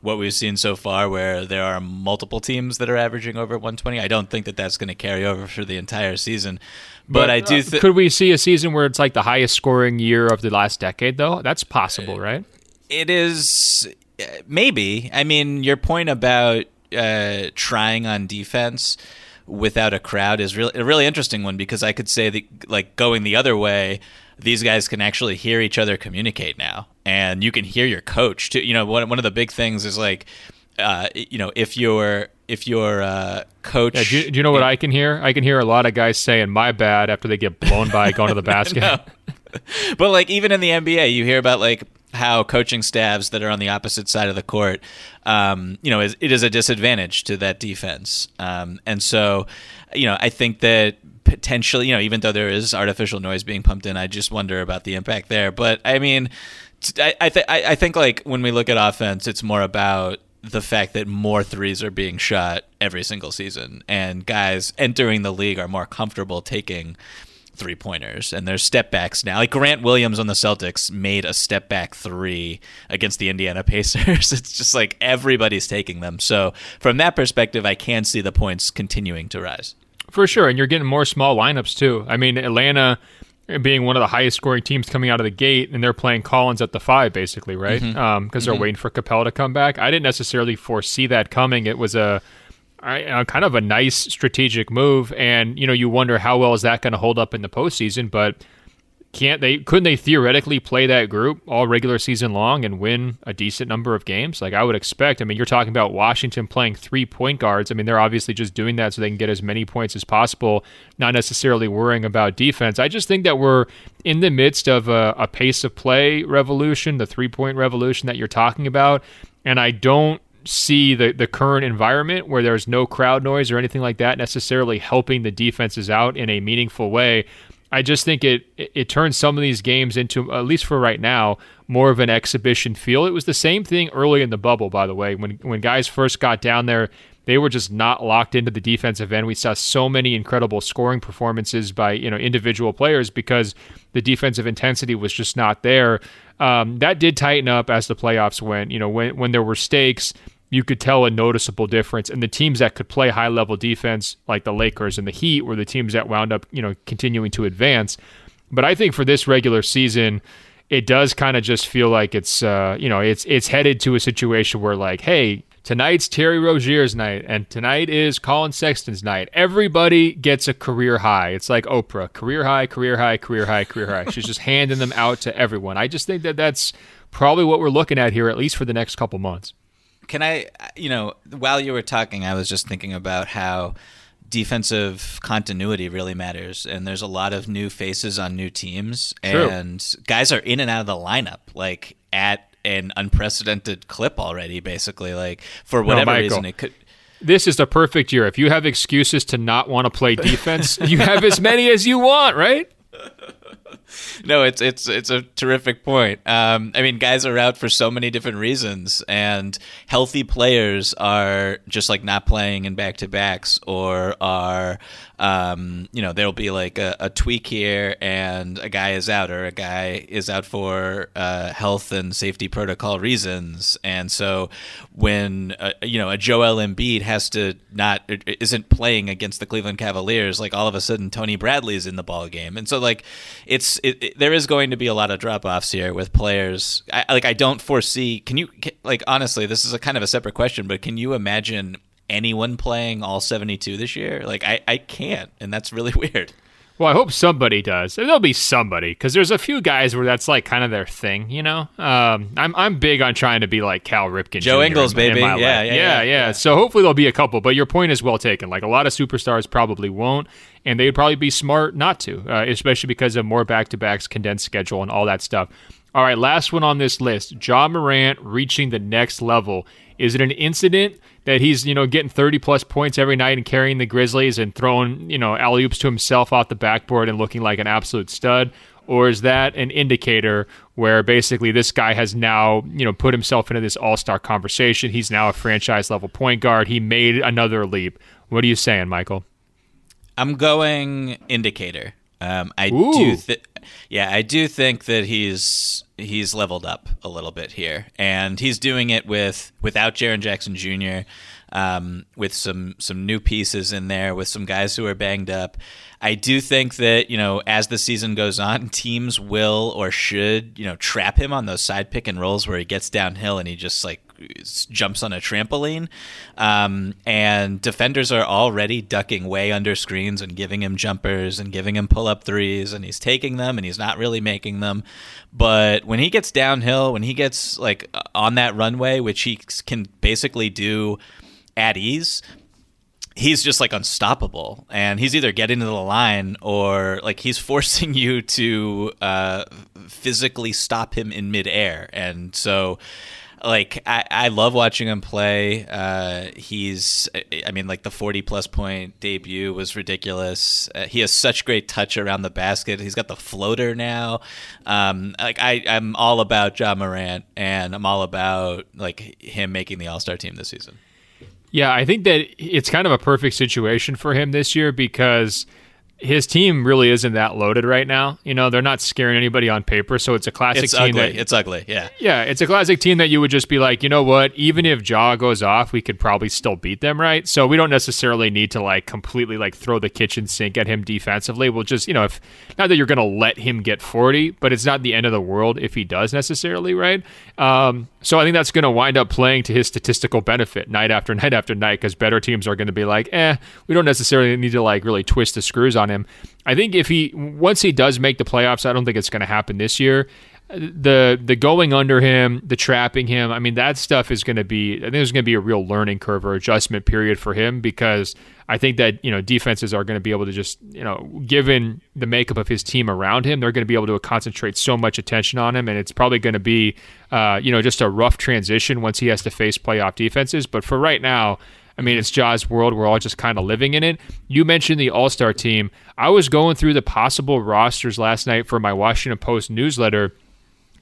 what we've seen so far, where there are multiple teams that are averaging over 120. I don't think that that's going to carry over for the entire season. But, but I do. Th- could we see a season where it's like the highest scoring year of the last decade, though? That's possible, right? It is. Maybe. I mean, your point about uh, trying on defense without a crowd is really a really interesting one because I could say that like going the other way, these guys can actually hear each other communicate now, and you can hear your coach too. You know, one one of the big things is like, uh, you know, if your if your uh, coach, yeah, do, you, do, you, know what I can hear? I can hear a lot of guys saying "my bad" after they get blown by going to the basket. but like even in the NBA, you hear about like how coaching staffs that are on the opposite side of the court, um, you know, it is a disadvantage to that defense. Um, and so, you know, I think that potentially, you know, even though there is artificial noise being pumped in, I just wonder about the impact there. But I mean, I I, th- I think like when we look at offense, it's more about the fact that more threes are being shot every single season, and guys entering the league are more comfortable taking three pointers and there's step backs now. Like Grant Williams on the Celtics made a step back three against the Indiana Pacers. it's just like everybody's taking them. So from that perspective, I can see the points continuing to rise. For sure. And you're getting more small lineups too. I mean, Atlanta being one of the highest scoring teams coming out of the gate, and they're playing Collins at the five, basically, right? Because mm-hmm. um, they're mm-hmm. waiting for Capela to come back. I didn't necessarily foresee that coming. It was a uh, kind of a nice strategic move, and you know you wonder how well is that going to hold up in the postseason. But can't they? Couldn't they theoretically play that group all regular season long and win a decent number of games? Like I would expect. I mean, you're talking about Washington playing three point guards. I mean, they're obviously just doing that so they can get as many points as possible, not necessarily worrying about defense. I just think that we're in the midst of a, a pace of play revolution, the three point revolution that you're talking about, and I don't see the, the current environment where there's no crowd noise or anything like that necessarily helping the defenses out in a meaningful way. I just think it, it, turns some of these games into, at least for right now, more of an exhibition feel. It was the same thing early in the bubble, by the way, when when guys first got down there. They were just not locked into the defensive end. We saw so many incredible scoring performances by you know individual players because the defensive intensity was just not there. Um, that did tighten up as the playoffs went. You know when when there were stakes you could tell a noticeable difference. And the teams that could play high level defense, like the Lakers and the Heat, were the teams that wound up, you know, continuing to advance. But I think for this regular season, it does kind of just feel like it's, uh, you know, it's it's headed to a situation where like, hey, Tonight's Terry Rozier's night, and tonight is Collin Sexton's night. Everybody gets a career high. It's like Oprah career high, career high, career high, career high. She's just handing them out to everyone. I just think that that's probably what we're looking at here, at least for the next couple months. Can I, you know, while you were talking, I was just thinking about how defensive continuity really matters and there's a lot of new faces on new teams True. and guys are in and out of the lineup like at an unprecedented clip already basically like for whatever Michael. reason it could This is the perfect year. If you have excuses to not want to play defense, you have as many as you want, right? no, it's it's it's a terrific point. Um, I mean, guys are out for so many different reasons, and healthy players are just like not playing in back to backs, or are um, you know there'll be like a, a, tweak here, and a guy is out, or a guy is out for uh, health and safety protocol reasons, and so when uh, you know a Joel Embiid has to not isn't playing against the Cleveland Cavaliers, like all of a sudden Tony Bradley's in the ball game, and so like it's it, it, there is going to be a lot of drop offs here with players. I, like I don't foresee. Can you like honestly? This is a kind of a separate question, but can you imagine anyone playing all seventy two this year? Like I I can't, and that's really weird. Well, I hope somebody does. There'll be somebody because there's a few guys where that's like kind of their thing, you know. Um, I'm I'm big on trying to be like Cal Ripken, Joe Jr. Ingles, in, baby, in yeah, yeah, yeah, yeah, yeah, So hopefully there'll be a couple. But your point is well taken. Like a lot of superstars probably won't, and they'd probably be smart not to, uh, especially because of more back to backs, condensed schedule, and all that stuff. All right, last one on this list: Ja Morant reaching the next level. Is it an incident? that he's you know getting 30 plus points every night and carrying the Grizzlies and throwing you know alley oops to himself off the backboard and looking like an absolute stud? Or is that an indicator where basically this guy has now, you know, put himself into this all-star conversation? He's now a franchise level point guard. He made another leap. What are you saying, Michael? I'm going indicator. Um, I Ooh. do, th- yeah, I do think that he's he's leveled up a little bit here, and he's doing it with without Jaren Jackson Jr. Um, with some some new pieces in there, with some guys who are banged up. I do think that you know as the season goes on, teams will or should you know trap him on those side pick and rolls where he gets downhill and he just like jumps on a trampoline. Um, and defenders are already ducking way under screens and giving him jumpers and giving him pull up threes, and he's taking them and he's not really making them. But when he gets downhill, when he gets like on that runway, which he can basically do at ease, he's just like unstoppable and he's either getting to the line or like he's forcing you to uh, physically stop him in midair and so like I, I love watching him play. Uh, he's, I mean, like the forty plus point debut was ridiculous. Uh, he has such great touch around the basket. He's got the floater now. Um, like I, I'm all about Ja Morant, and I'm all about like him making the All Star team this season. Yeah, I think that it's kind of a perfect situation for him this year because his team really isn't that loaded right now. You know, they're not scaring anybody on paper, so it's a classic team. it's team. Ugly. That, it's ugly. Yeah. Yeah, it's a classic team that you would just be like, you know what? Even if Ja goes off, we could probably still beat them, right? So we don't necessarily need to like completely like throw the kitchen sink at him defensively. We'll just, you know, if not that you're going to let him get 40, but it's not the end of the world if he does necessarily, right? Um, so I think that's going to wind up playing to his statistical benefit night after night after night because better teams are going to be like, eh, we don't necessarily need to like really twist the screws on him. I think if he once he does make the playoffs, I don't think it's going to happen this year. The the going under him, the trapping him, I mean that stuff is going to be. I think there's going to be a real learning curve or adjustment period for him because I think that you know defenses are going to be able to just you know given the makeup of his team around him, they're going to be able to concentrate so much attention on him, and it's probably going to be uh, you know just a rough transition once he has to face playoff defenses. But for right now. I mean, it's Ja's world. We're all just kind of living in it. You mentioned the All Star team. I was going through the possible rosters last night for my Washington Post newsletter,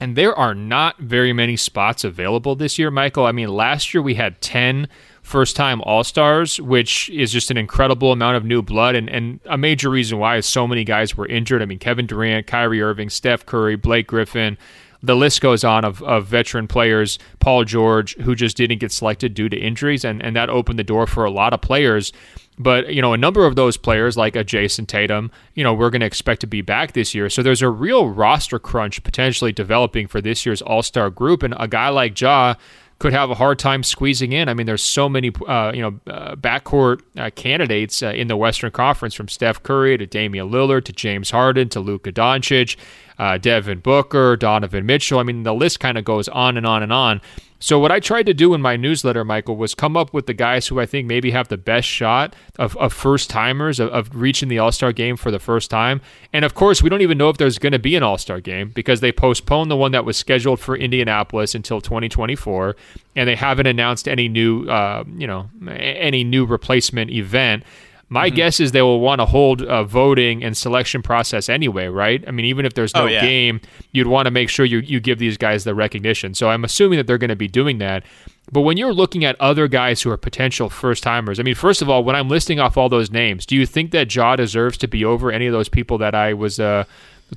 and there are not very many spots available this year, Michael. I mean, last year we had 10 first time All Stars, which is just an incredible amount of new blood, and, and a major reason why so many guys were injured. I mean, Kevin Durant, Kyrie Irving, Steph Curry, Blake Griffin the list goes on of, of veteran players, Paul George, who just didn't get selected due to injuries, and, and that opened the door for a lot of players. But, you know, a number of those players, like a Jayson Tatum, you know, we're going to expect to be back this year. So there's a real roster crunch potentially developing for this year's All Star group. And a guy like Ja, could have a hard time squeezing in. I mean, there's so many, uh, you know, uh, backcourt uh, candidates uh, in the Western Conference from Steph Curry to Damian Lillard to James Harden to Luka Doncic, uh, Devin Booker, Donovan Mitchell. I mean, the list kind of goes on and on and on. So what I tried to do in my newsletter, Michael, was come up with the guys who I think maybe have the best shot of, of first timers of, of, reaching the All Star game for the first time. And of course, we don't even know if there's going to be an All Star game because they postponed the one that was scheduled for Indianapolis until 2024, and they haven't announced any new, uh, you know, any new replacement event. My mm-hmm. guess is they will want to hold a voting and selection process anyway, right? I mean, even if there's no oh, yeah. game, you'd want to make sure you, you give these guys the recognition. So I'm assuming that they're going to be doing that. But when you're looking at other guys who are potential first timers, I mean, first of all, when I'm listing off all those names, do you think that Ja deserves to be over any of those people that I was uh,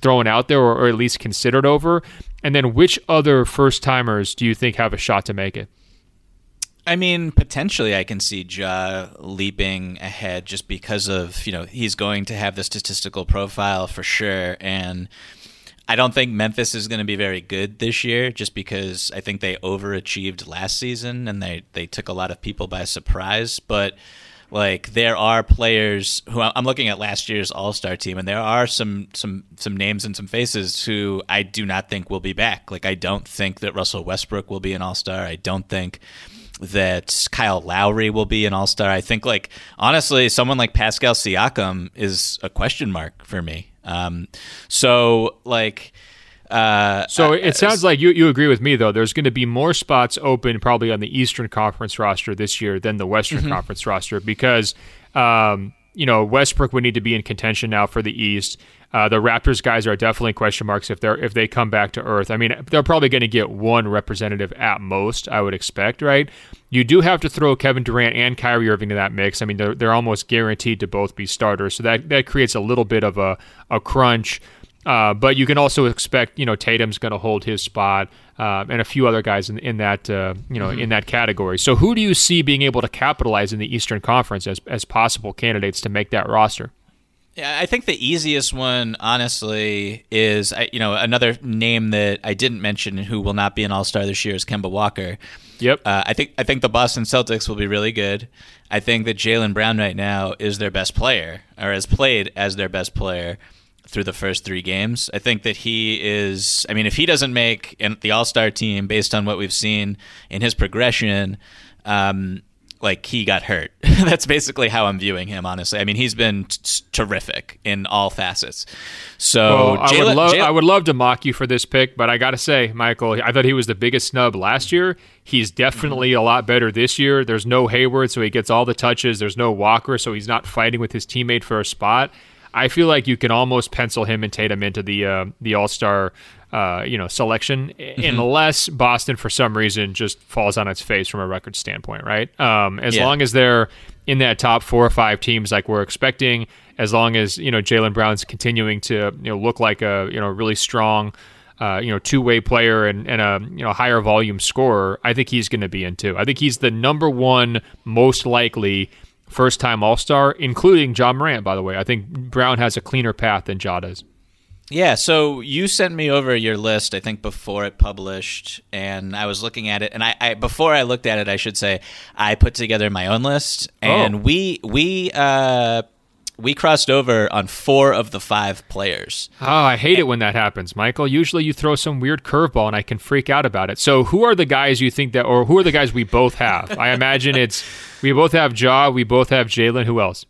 throwing out there or, or at least considered over? And then which other first timers do you think have a shot to make it? I mean, potentially, I can see Ja leaping ahead just because of you know he's going to have the statistical profile for sure, and I don't think Memphis is going to be very good this year, just because I think they overachieved last season and they they took a lot of people by surprise, but. Like there are players who I'm looking at last year's All Star team, and there are some some some names and some faces who I do not think will be back. Like I don't think that Russell Westbrook will be an All Star. I don't think that Kyle Lowry will be an all star. I think, like, honestly, someone like Pascal Siakam is a question mark for me. Um, so, like, uh, so it uh, sounds like you, you agree with me though. There's going to be more spots open probably on the Eastern Conference roster this year than the Western mm-hmm. Conference roster because um, you know Westbrook would need to be in contention now for the East. Uh, the Raptors guys are definitely question marks if they're if they come back to earth. I mean, they're probably going to get one representative at most, I would expect, right? You do have to throw Kevin Durant and Kyrie Irving to that mix. I mean, they're they're almost guaranteed to both be starters, so that that creates a little bit of a a crunch. Uh, but you can also expect, you know, Tatum's going to hold his spot, uh, and a few other guys in, in that, uh, you know, mm-hmm. in that category. So, who do you see being able to capitalize in the Eastern Conference as as possible candidates to make that roster? Yeah, I think the easiest one, honestly, is you know another name that I didn't mention who will not be an All Star this year is Kemba Walker. Yep. Uh, I think I think the Boston Celtics will be really good. I think that Jaylen Brown right now is their best player, or has played as their best player through the first three games. I think that he is. I mean, if he doesn't make the All Star team based on what we've seen in his progression, um, like he got hurt. That's basically how I'm viewing him, honestly. I mean, he's been t- terrific in all facets. So well, I would love I would love to mock you for this pick, but I got to say, Michael, I thought he was the biggest snub last year. He's definitely mm-hmm. a lot better this year. There's no Hayward, so he gets all the touches. There's no Walker, so he's not fighting with his teammate for a spot. I feel like you can almost pencil him and Tatum into the uh, the All Star uh, you know selection mm-hmm. unless Boston for some reason just falls on its face from a record standpoint, right? Um, as yeah. long as they're in that top four or five teams like we're expecting, as long as you know Jaylen Brown's continuing to you know look like a you know really strong. Uh, you know, two-way player and, and a you know higher volume scorer, I think he's going to be in too. I think he's the number one most likely first-time All-Star, including Ja Morant. By the way, I think Brown has a cleaner path than Ja does. Yeah, so you sent me over your list, I think, before it published, and I was looking at it. And I, I before I looked at it, I should say, I put together my own list, and oh. we we uh, we crossed over on four of the five players. Oh, I hate and, it when that happens, Michael. Usually, you throw some weird curveball, and I can freak out about it. So, who are the guys you think that, or who are the guys we both have? I imagine it's we both have Ja, we both have Jaylen. Who else?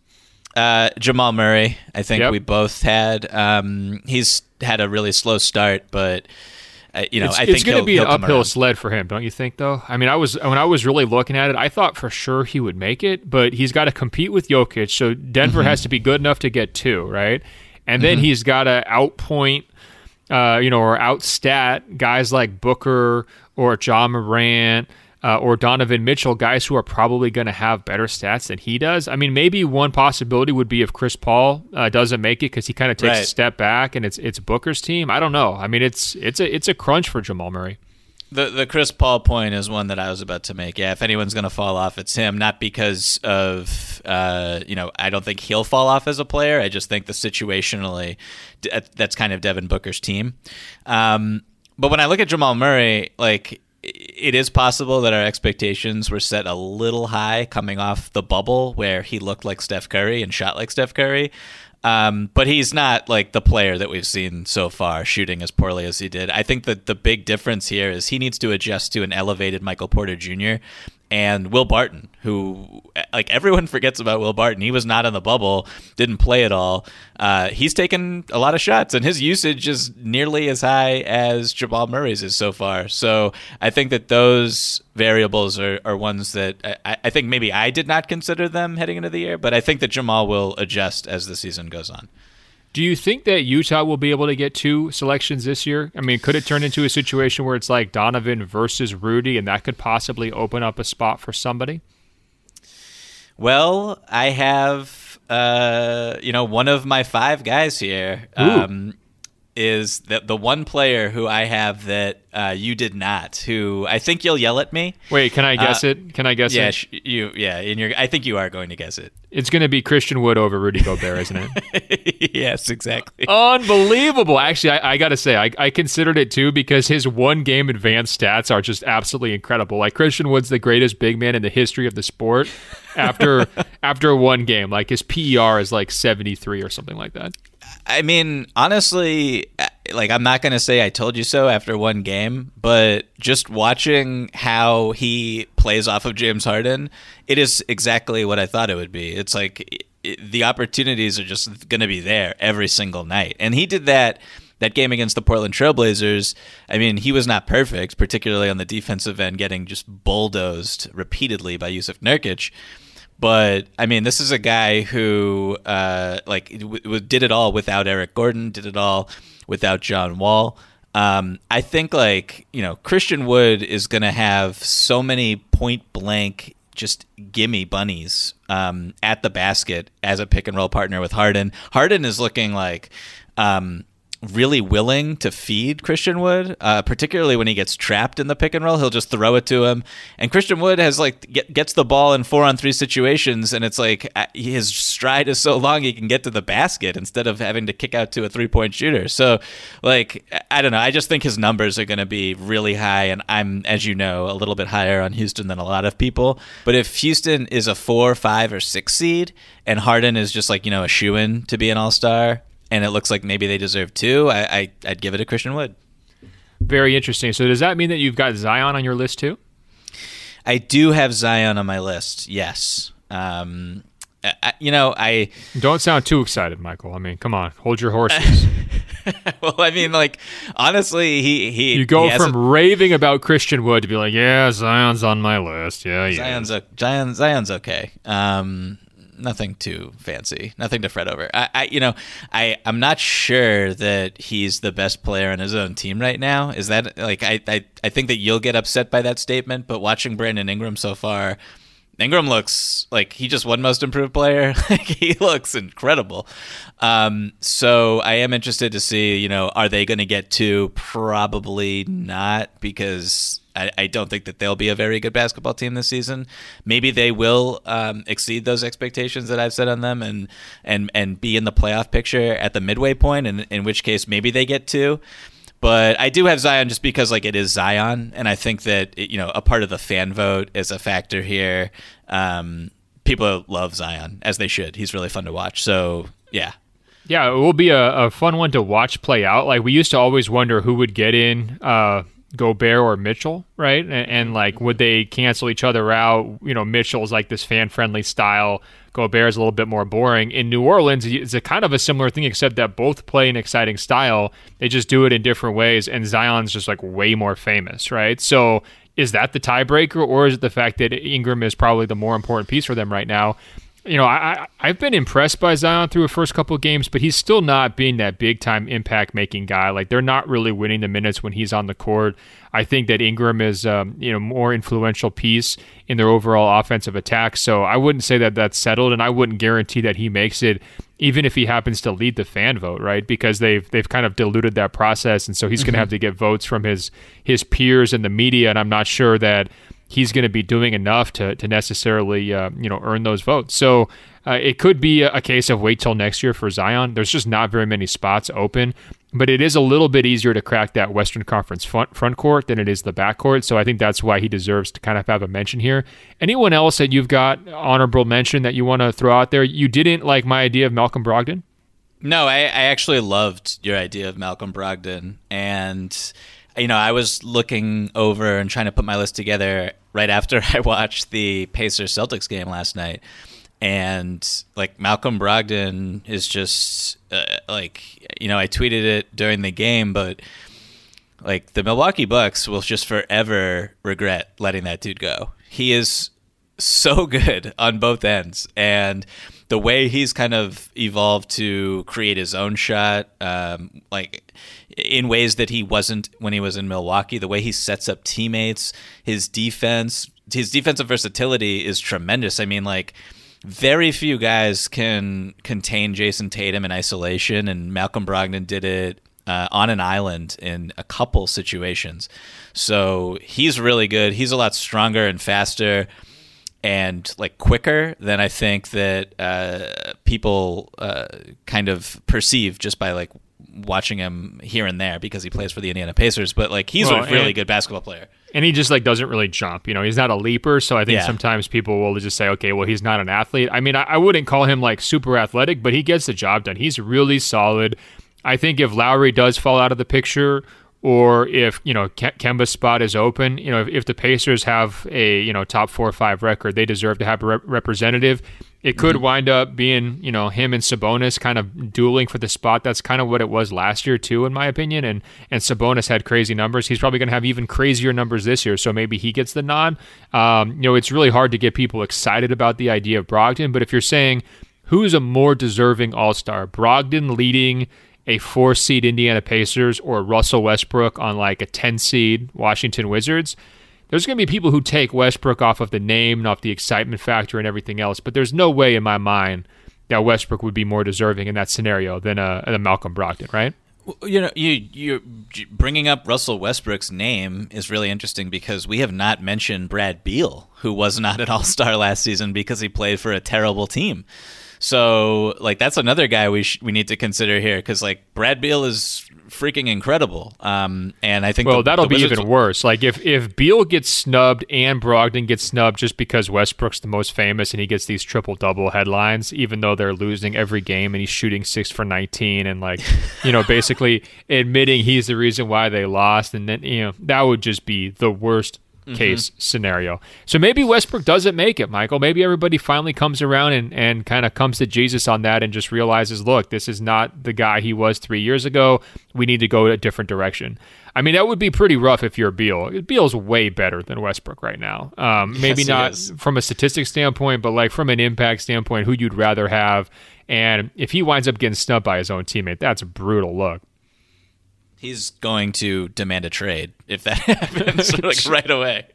Uh, Jamal Murray, I think yep. we both had. Um, he's had a really slow start, but uh, you know, it's, I think it's going to be an uphill sled for him, don't you think? Though, I mean, I was when I was really looking at it, I thought for sure he would make it, but he's got to compete with Jokic, so Denver mm-hmm. has to be good enough to get two, right? And then mm-hmm. he's got to outpoint, uh, you know, or outstat guys like Booker or Ja Morant uh, or Donovan Mitchell, guys who are probably going to have better stats than he does. I mean, maybe one possibility would be if Chris Paul uh, doesn't make it because he kind of takes right. a step back and it's it's Booker's team. I don't know. I mean, it's it's a it's a crunch for Jamal Murray. The the Chris Paul point is one that I was about to make. Yeah, if anyone's going to fall off, it's him. Not because of uh, you know, I don't think he'll fall off as a player. I just think the situationally, that's kind of Devin Booker's team. Um, but when I look at Jamal Murray, like it is possible that our expectations were set a little high coming off the bubble where he looked like Steph Curry and shot like Steph Curry. Um, but he's not like the player that we've seen so far shooting as poorly as he did. I think that the big difference here is he needs to adjust to an elevated Michael Porter Jr and Will Barton, who like everyone forgets about Will Barton. He was not in the bubble, didn't play at all. Uh, he's taken a lot of shots, and his usage is nearly as high as Jamal Murray's is so far. So I think that those variables are, are ones that I, I think maybe I did not consider them heading into the year, but I think that Jamal will adjust as the season goes on. Do you think that Utah will be able to get two selections this year? I mean, could it turn into a situation where it's like Donovan versus Rudy, and that could possibly open up a spot for somebody? Well, I have, uh, you know, one of my five guys here. Um, is the the one player who I have that uh, you did not. Who I think you'll yell at me. Wait, can I guess uh, it? Can I guess yeah, it? Sh- you yeah. In your, I think you are going to guess it. It's going to be Christian Wood over Rudy Gobert, isn't it? yes, exactly. Unbelievable. Actually, I, I got to say, I, I considered it too because his one game advanced stats are just absolutely incredible. Like Christian Wood's the greatest big man in the history of the sport. After after one game, like his PER is like seventy three or something like that. I mean, honestly, uh, like I'm not to say I told you so after one game, but just watching how he plays off of James Harden, it is exactly what I thought it would be. It's like it, the opportunities are just to be there every single night. And he did that that game against the Portland Trailblazers, I mean, he was not perfect, particularly on the defensive end, getting just bulldozed repeatedly by Jusuf Nurkic. But I mean, this is a guy who uh, like w- did it all without Eric Gordon, did it all without John Wall. Um, I think like you know Christian Wood is going to have so many point blank just gimme bunnies um, at the basket as a pick and roll partner with Harden. Harden is looking like um, really willing to feed Christian Wood, uh, particularly when he gets trapped in the pick and roll. He'll just throw it to him, and Christian Wood has like get, gets the ball in four on three situations, and it's like uh, his stride is so long he can get to the basket instead of having to kick out to a three point shooter. So, like I don't know, I just think his numbers are going to be really high, and I'm, as you know, a little bit higher on Houston than a lot of people. But if Houston is a four, five, or six seed, and Harden is just like you know a shoe in to be an all star and it looks like maybe they deserve two, I, I I'd give it to Christian Wood. Very interesting. So does that mean that you've got Zion on your list too? I do have Zion on my list. Yes. Um, I, you know, I don't sound too excited, Michael. I mean, come on, hold your horses. well, I mean, like honestly, he he you go he from raving about Christian Wood to be like, yeah, Zion's on my list. Yeah, yeah. Zion's Zion's okay. Um, nothing too fancy, nothing to fret over. I, I, you know, I, I'm not sure that he's the best player on his own team right now. Is that like I, I, I think that you'll get upset by that statement, but watching Brandon Ingram so far, Ingram looks like he just won most improved player. he looks incredible. Um, so I am interested to see, you know, are they going to get to? Probably not because I, I, don't think that they'll be a very good basketball team this season. Maybe they will um, exceed those expectations that I've set on them and and and be in the playoff picture at the midway point, and in which case maybe they get two. But I do have Zion just because like it is Zion, and I think that it, you know a part of the fan vote is a factor here. Um, people love Zion as they should. He's really fun to watch. So yeah, yeah, it will be a, a, fun one to watch play out. Like we used to always wonder who would get in, uh, Gobert or Mitchell, right? And, and, like, would they cancel each other out? You know, Mitchell's like this fan friendly style. Gobert's a little bit more boring. In New Orleans, it's a kind of a similar thing, except that both play an exciting style. They just do it in different ways, and Zion's just like way more famous, right? So, is that the tiebreaker, or is it the fact that Ingram is probably the more important piece for them right now? You know, I, I have been impressed by Zion through the first couple of games, but he's still not being that big time impact making guy. Like they're not really winning the minutes when he's on the court. I think that Ingram is um, you know more influential piece in their overall offensive attack. So I wouldn't say that that's settled, and I wouldn't guarantee that he makes it, even if he happens to lead the fan vote, right? Because they've they've kind of diluted that process, and so he's mm-hmm. going to have to get votes from his his peers and the media, and I'm not sure that he's going to be doing enough to to necessarily uh, you know earn those votes. So uh, it could be a, case of wait till next year for Zion. There's just not very many spots open, but it is a little bit easier to crack that Western Conference front front court than it is the back court. So I think that's why he deserves to kind of have a mention here. Anyone else that you've got honorable mention that you want to throw out there? You didn't like my idea of Malcolm Brogdon. No, I, I actually loved your idea of Malcolm Brogdon, and you know, I was looking over and trying to put my list together right after I watched the Pacers Celtics game last night. And like Malcolm Brogdon is just uh, like, you know, I tweeted it during the game, but like the Milwaukee Bucks will just forever regret letting that dude go. He is so good on both ends. And the way he's kind of evolved to create his own shot, um, like in ways that he wasn't when he was in Milwaukee, the way he sets up teammates, his defense, his defensive versatility is tremendous. I mean, like, very few guys can contain Jayson Tatum in isolation, and Malcolm Brogdon did it uh, on an island in a couple situations. So he's really good. He's a lot stronger and faster and like quicker than I think that uh, people uh, kind of perceive just by like watching him here and there because he plays for the Indiana Pacers. But like he's well, a really good basketball player. And he just like doesn't really jump. You know, he's not a leaper. So I think yeah. sometimes people will just say, okay, well, he's not an athlete. I mean, I, I wouldn't call him like super athletic, but he gets the job done. He's really solid. I think if Lowry does fall out of the picture or if you know Kemba's spot is open, you know if, if, the Pacers have a you know top four or five record, they deserve to have a rep- representative. It could mm-hmm. wind up being you know him and Sabonis kind of dueling for the spot. That's kind of what it was last year too, in my opinion. And and Sabonis had crazy numbers. He's probably going to have even crazier numbers this year. So maybe he gets the nod. Um, you know, it's really hard to get people excited about the idea of Brogdon. But if you're saying who's a more deserving All Star, Brogdon leading a four seed Indiana Pacers or Russell Westbrook on like a 10 seed Washington Wizards, there's going to be people who take Westbrook off of the name and off the excitement factor and everything else. But there's no way in my mind that Westbrook would be more deserving in that scenario than a, a Malcolm Brogdon, right? You know, you you bringing up Russell Westbrook's name is really interesting because we have not mentioned Brad Beal, who was not an All Star last season because he played for a terrible team. So like that's another guy we sh- we need to consider here because like Brad Beal is freaking incredible. Um, and I think well the, that'll the be even worse. Like if if Beal gets snubbed and Brogdon gets snubbed just because Westbrook's the most famous and he gets these triple double headlines, even though they're losing every game and he's shooting six for nineteen and like you know basically admitting he's the reason why they lost, and then you know that would just be the worst mm-hmm. case scenario. So maybe Westbrook doesn't make it, Michael. Maybe everybody finally comes around and, and kind of comes to Jesus on that and just realizes, look, this is not the guy he was three years ago. We need to go a different direction. I mean, that would be pretty rough if you're Beal. Beal's way better than Westbrook right now. Um, maybe yes, not is. from a statistics standpoint, but like from an impact standpoint, who you'd rather have. And if he winds up getting snubbed by his own teammate, that's a brutal look he's going to demand a trade if that happens like right away.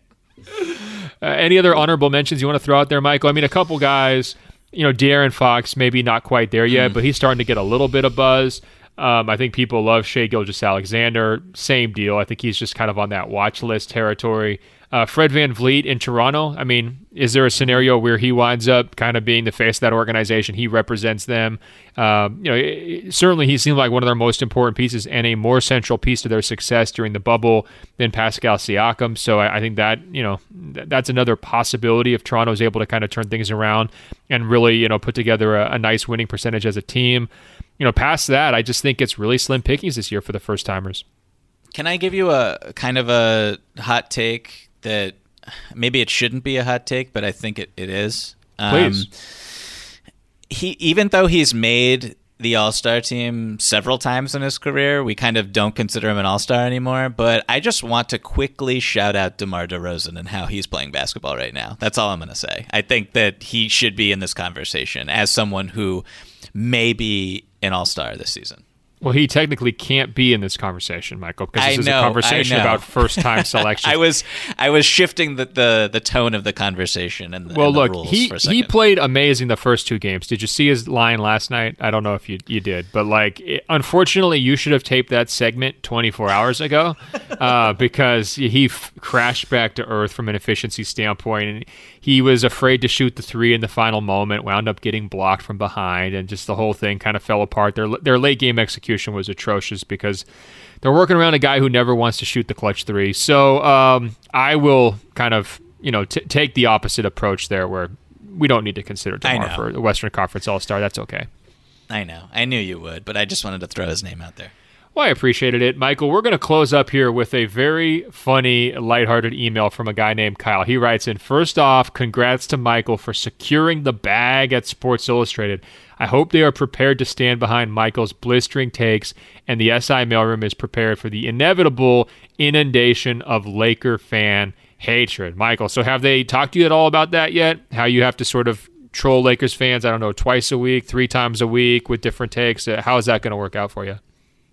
Uh, any other honorable mentions you want to throw out there, Michael? I mean, a couple guys, you know, De'Aaron Fox, maybe not quite there yet, mm. but he's starting to get a little bit of buzz. Um, I think people love Shai Gilgeous-Alexander. Same deal. I think he's just kind of on that watch list territory. Uh, Fred VanVleet in Toronto. I mean, is there a scenario where he winds up kind of being the face of that organization? He represents them. Um, you know, it, certainly he seemed like one of their most important pieces and a more central piece to their success during the bubble than Pascal Siakam. So I, I think that you know th- that's another possibility if Toronto is able to kind of turn things around and really you know put together a, a nice winning percentage as a team. You know, past that, I just think it's really slim pickings this year for the first timers. Can I give you a kind of a hot take that maybe it shouldn't be a hot take, but I think it, it is. Please. Um, he even though he's made the All Star team several times in his career, we kind of don't consider him an All Star anymore. But I just want to quickly shout out DeMar DeRozan and how he's playing basketball right now. That's all I'm going to say. I think that he should be in this conversation as someone who may be an All Star this season. Well, he technically can't be in this conversation, Michael, because this I is know, a conversation about first-time selection. I was I was shifting the, the, the tone of the conversation and the, well, and the look, rules he he played amazing the first two games. Did you see his line last night? I don't know if you you did, but like, it, unfortunately, you should have taped that segment 24 hours ago uh, because he f- crashed back to earth from an efficiency standpoint, and he was afraid to shoot the three in the final moment. Wound up getting blocked from behind, and just the whole thing kind of fell apart. Their their late game execution was atrocious because they're working around a guy who never wants to shoot the clutch three. So um, I will kind of you know t- take the opposite approach there, where we don't need to consider know. for the Western Conference All Star. That's okay. I know. I knew you would, but I just wanted to throw his name out there. Well, I appreciated it, Michael. We're going to close up here with a very funny, lighthearted email from a guy named Kyle. He writes in First off, congrats to Michael for securing the bag at Sports Illustrated. I hope they are prepared to stand behind Michael's blistering takes, and the SI mailroom is prepared for the inevitable inundation of Laker fan hatred. Michael, so have they talked to you at all about that yet? How you have to sort of troll Lakers fans, I don't know, twice a week, three times a week with different takes? Uh, How is that going to work out for you?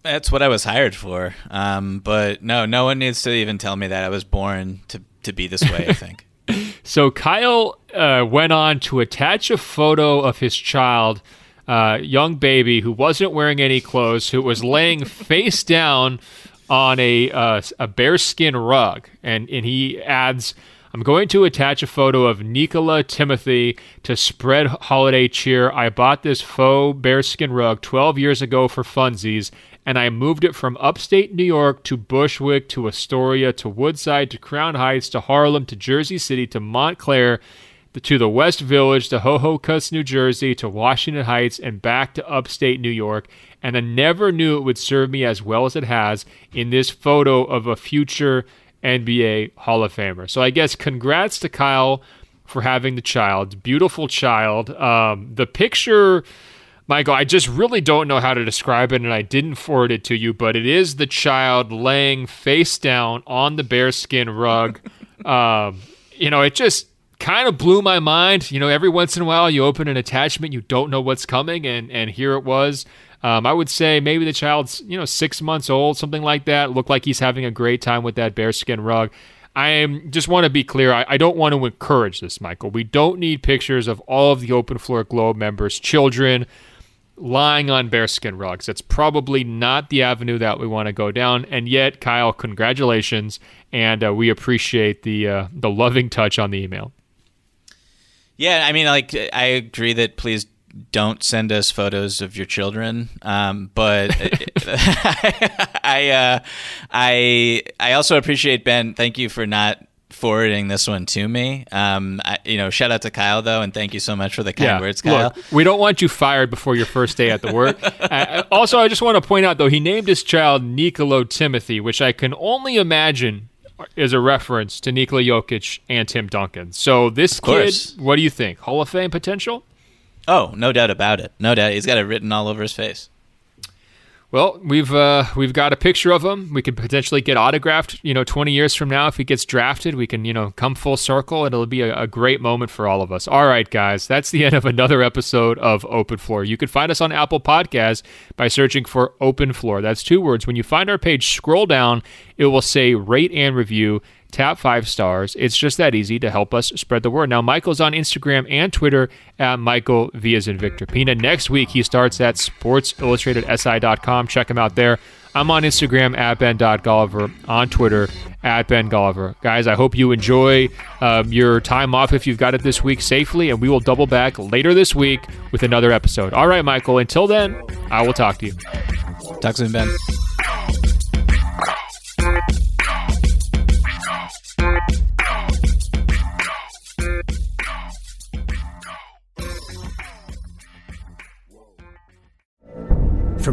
That's what I was hired for. Um, but no, no one needs to even tell me that I was born to to be this way. I think. So Kyle uh, went on to attach a photo of his child, uh, young baby, who wasn't wearing any clothes, who was laying face down on a uh, a bearskin rug, and and he adds. I'm going to attach a photo of Nicola Timothy to spread holiday cheer. I bought this faux bearskin rug 12 years ago for funsies, and I moved it from upstate New York to Bushwick to Astoria to Woodside to Crown Heights to Harlem to Jersey City to Montclair to the West Village to Ho-Ho-Kus, New Jersey to Washington Heights and back to upstate New York. And I never knew it would serve me as well as it has in this photo of a future NBA Hall of Famer. So I guess congrats to Kyle for having the child. Beautiful child. Um, the picture. Michael, I just really don't know how to describe it, and I didn't forward it to you, but it is the child laying face down on the bearskin rug. um, you know, it just kind of blew my mind. You know, every once in a while you open an attachment, you don't know what's coming, and and here it was. Um, I would say maybe the child's you know six months old, something like that. Looked like he's having a great time with that bearskin rug. I am just want to be clear. I, I don't want to encourage this, Michael. We don't need pictures of all of the Open Floor Globe members' children lying on bearskin rugs. That's probably not the avenue that we want to go down. And yet, Kyle, congratulations, and uh, we appreciate the uh, the loving touch on the email. Yeah, I mean, like I agree that please don't send us photos of your children. Um, but I, uh, I, I also appreciate Ben. Thank you for not forwarding this one to me. Um, I, you know, shout out to Kyle though, and thank you so much for the kind words, Kyle. Look, we don't want you fired before your first day at the work. uh, also, I just want to point out though, he named his child Nicolo Timothy, which I can only imagine is a reference to Nikola Jokic and Tim Duncan. So this kid, what do you think? Hall of Fame potential? Oh, no doubt about it. No doubt. He's got it written all over his face. Well, we've uh, we've got a picture of him. We could potentially get autographed. You know, twenty years from now, if he gets drafted, we can you know come full circle. It'll be a, a great moment for all of us. All right, guys, that's the end of another episode of Open Floor. You can find us on Apple Podcasts by searching for Open Floor. That's two words. When you find our page, scroll down. It will say rate and review. Tap five stars. It's just that easy to help us spread the word. Now, Michael's on Instagram and Twitter at Michael Vias and Victor Pina. Next week, he starts at sportsillustratedsi.com. Check him out there. I'm on Instagram at ben.golliver, on Twitter at Ben Golliver. Guys, I hope you enjoy um, your time off if you've got it this week safely, and we will double back later this week with another episode. All right, Michael, until then, I will talk to you. Talk soon, Ben.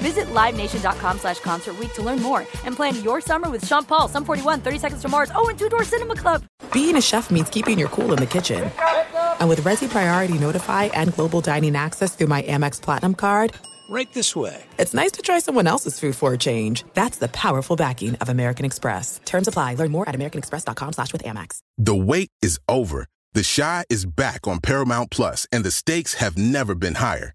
Visit LiveNation.com slash Concert Week to learn more and plan your summer with Sean Paul, Sum 41, 30 Seconds to Mars, oh, and Two Door Cinema Club. Being a chef means keeping your cool in the kitchen. And with Resy Priority Notify and Global Dining Access through my Amex Platinum card, right this way. It's nice to try someone else's food for a change. That's the powerful backing of American Express. Terms apply. Learn more at americanexpress.com slash with Amex. The wait is over. The Chi is back on Paramount Plus, and the stakes have never been higher.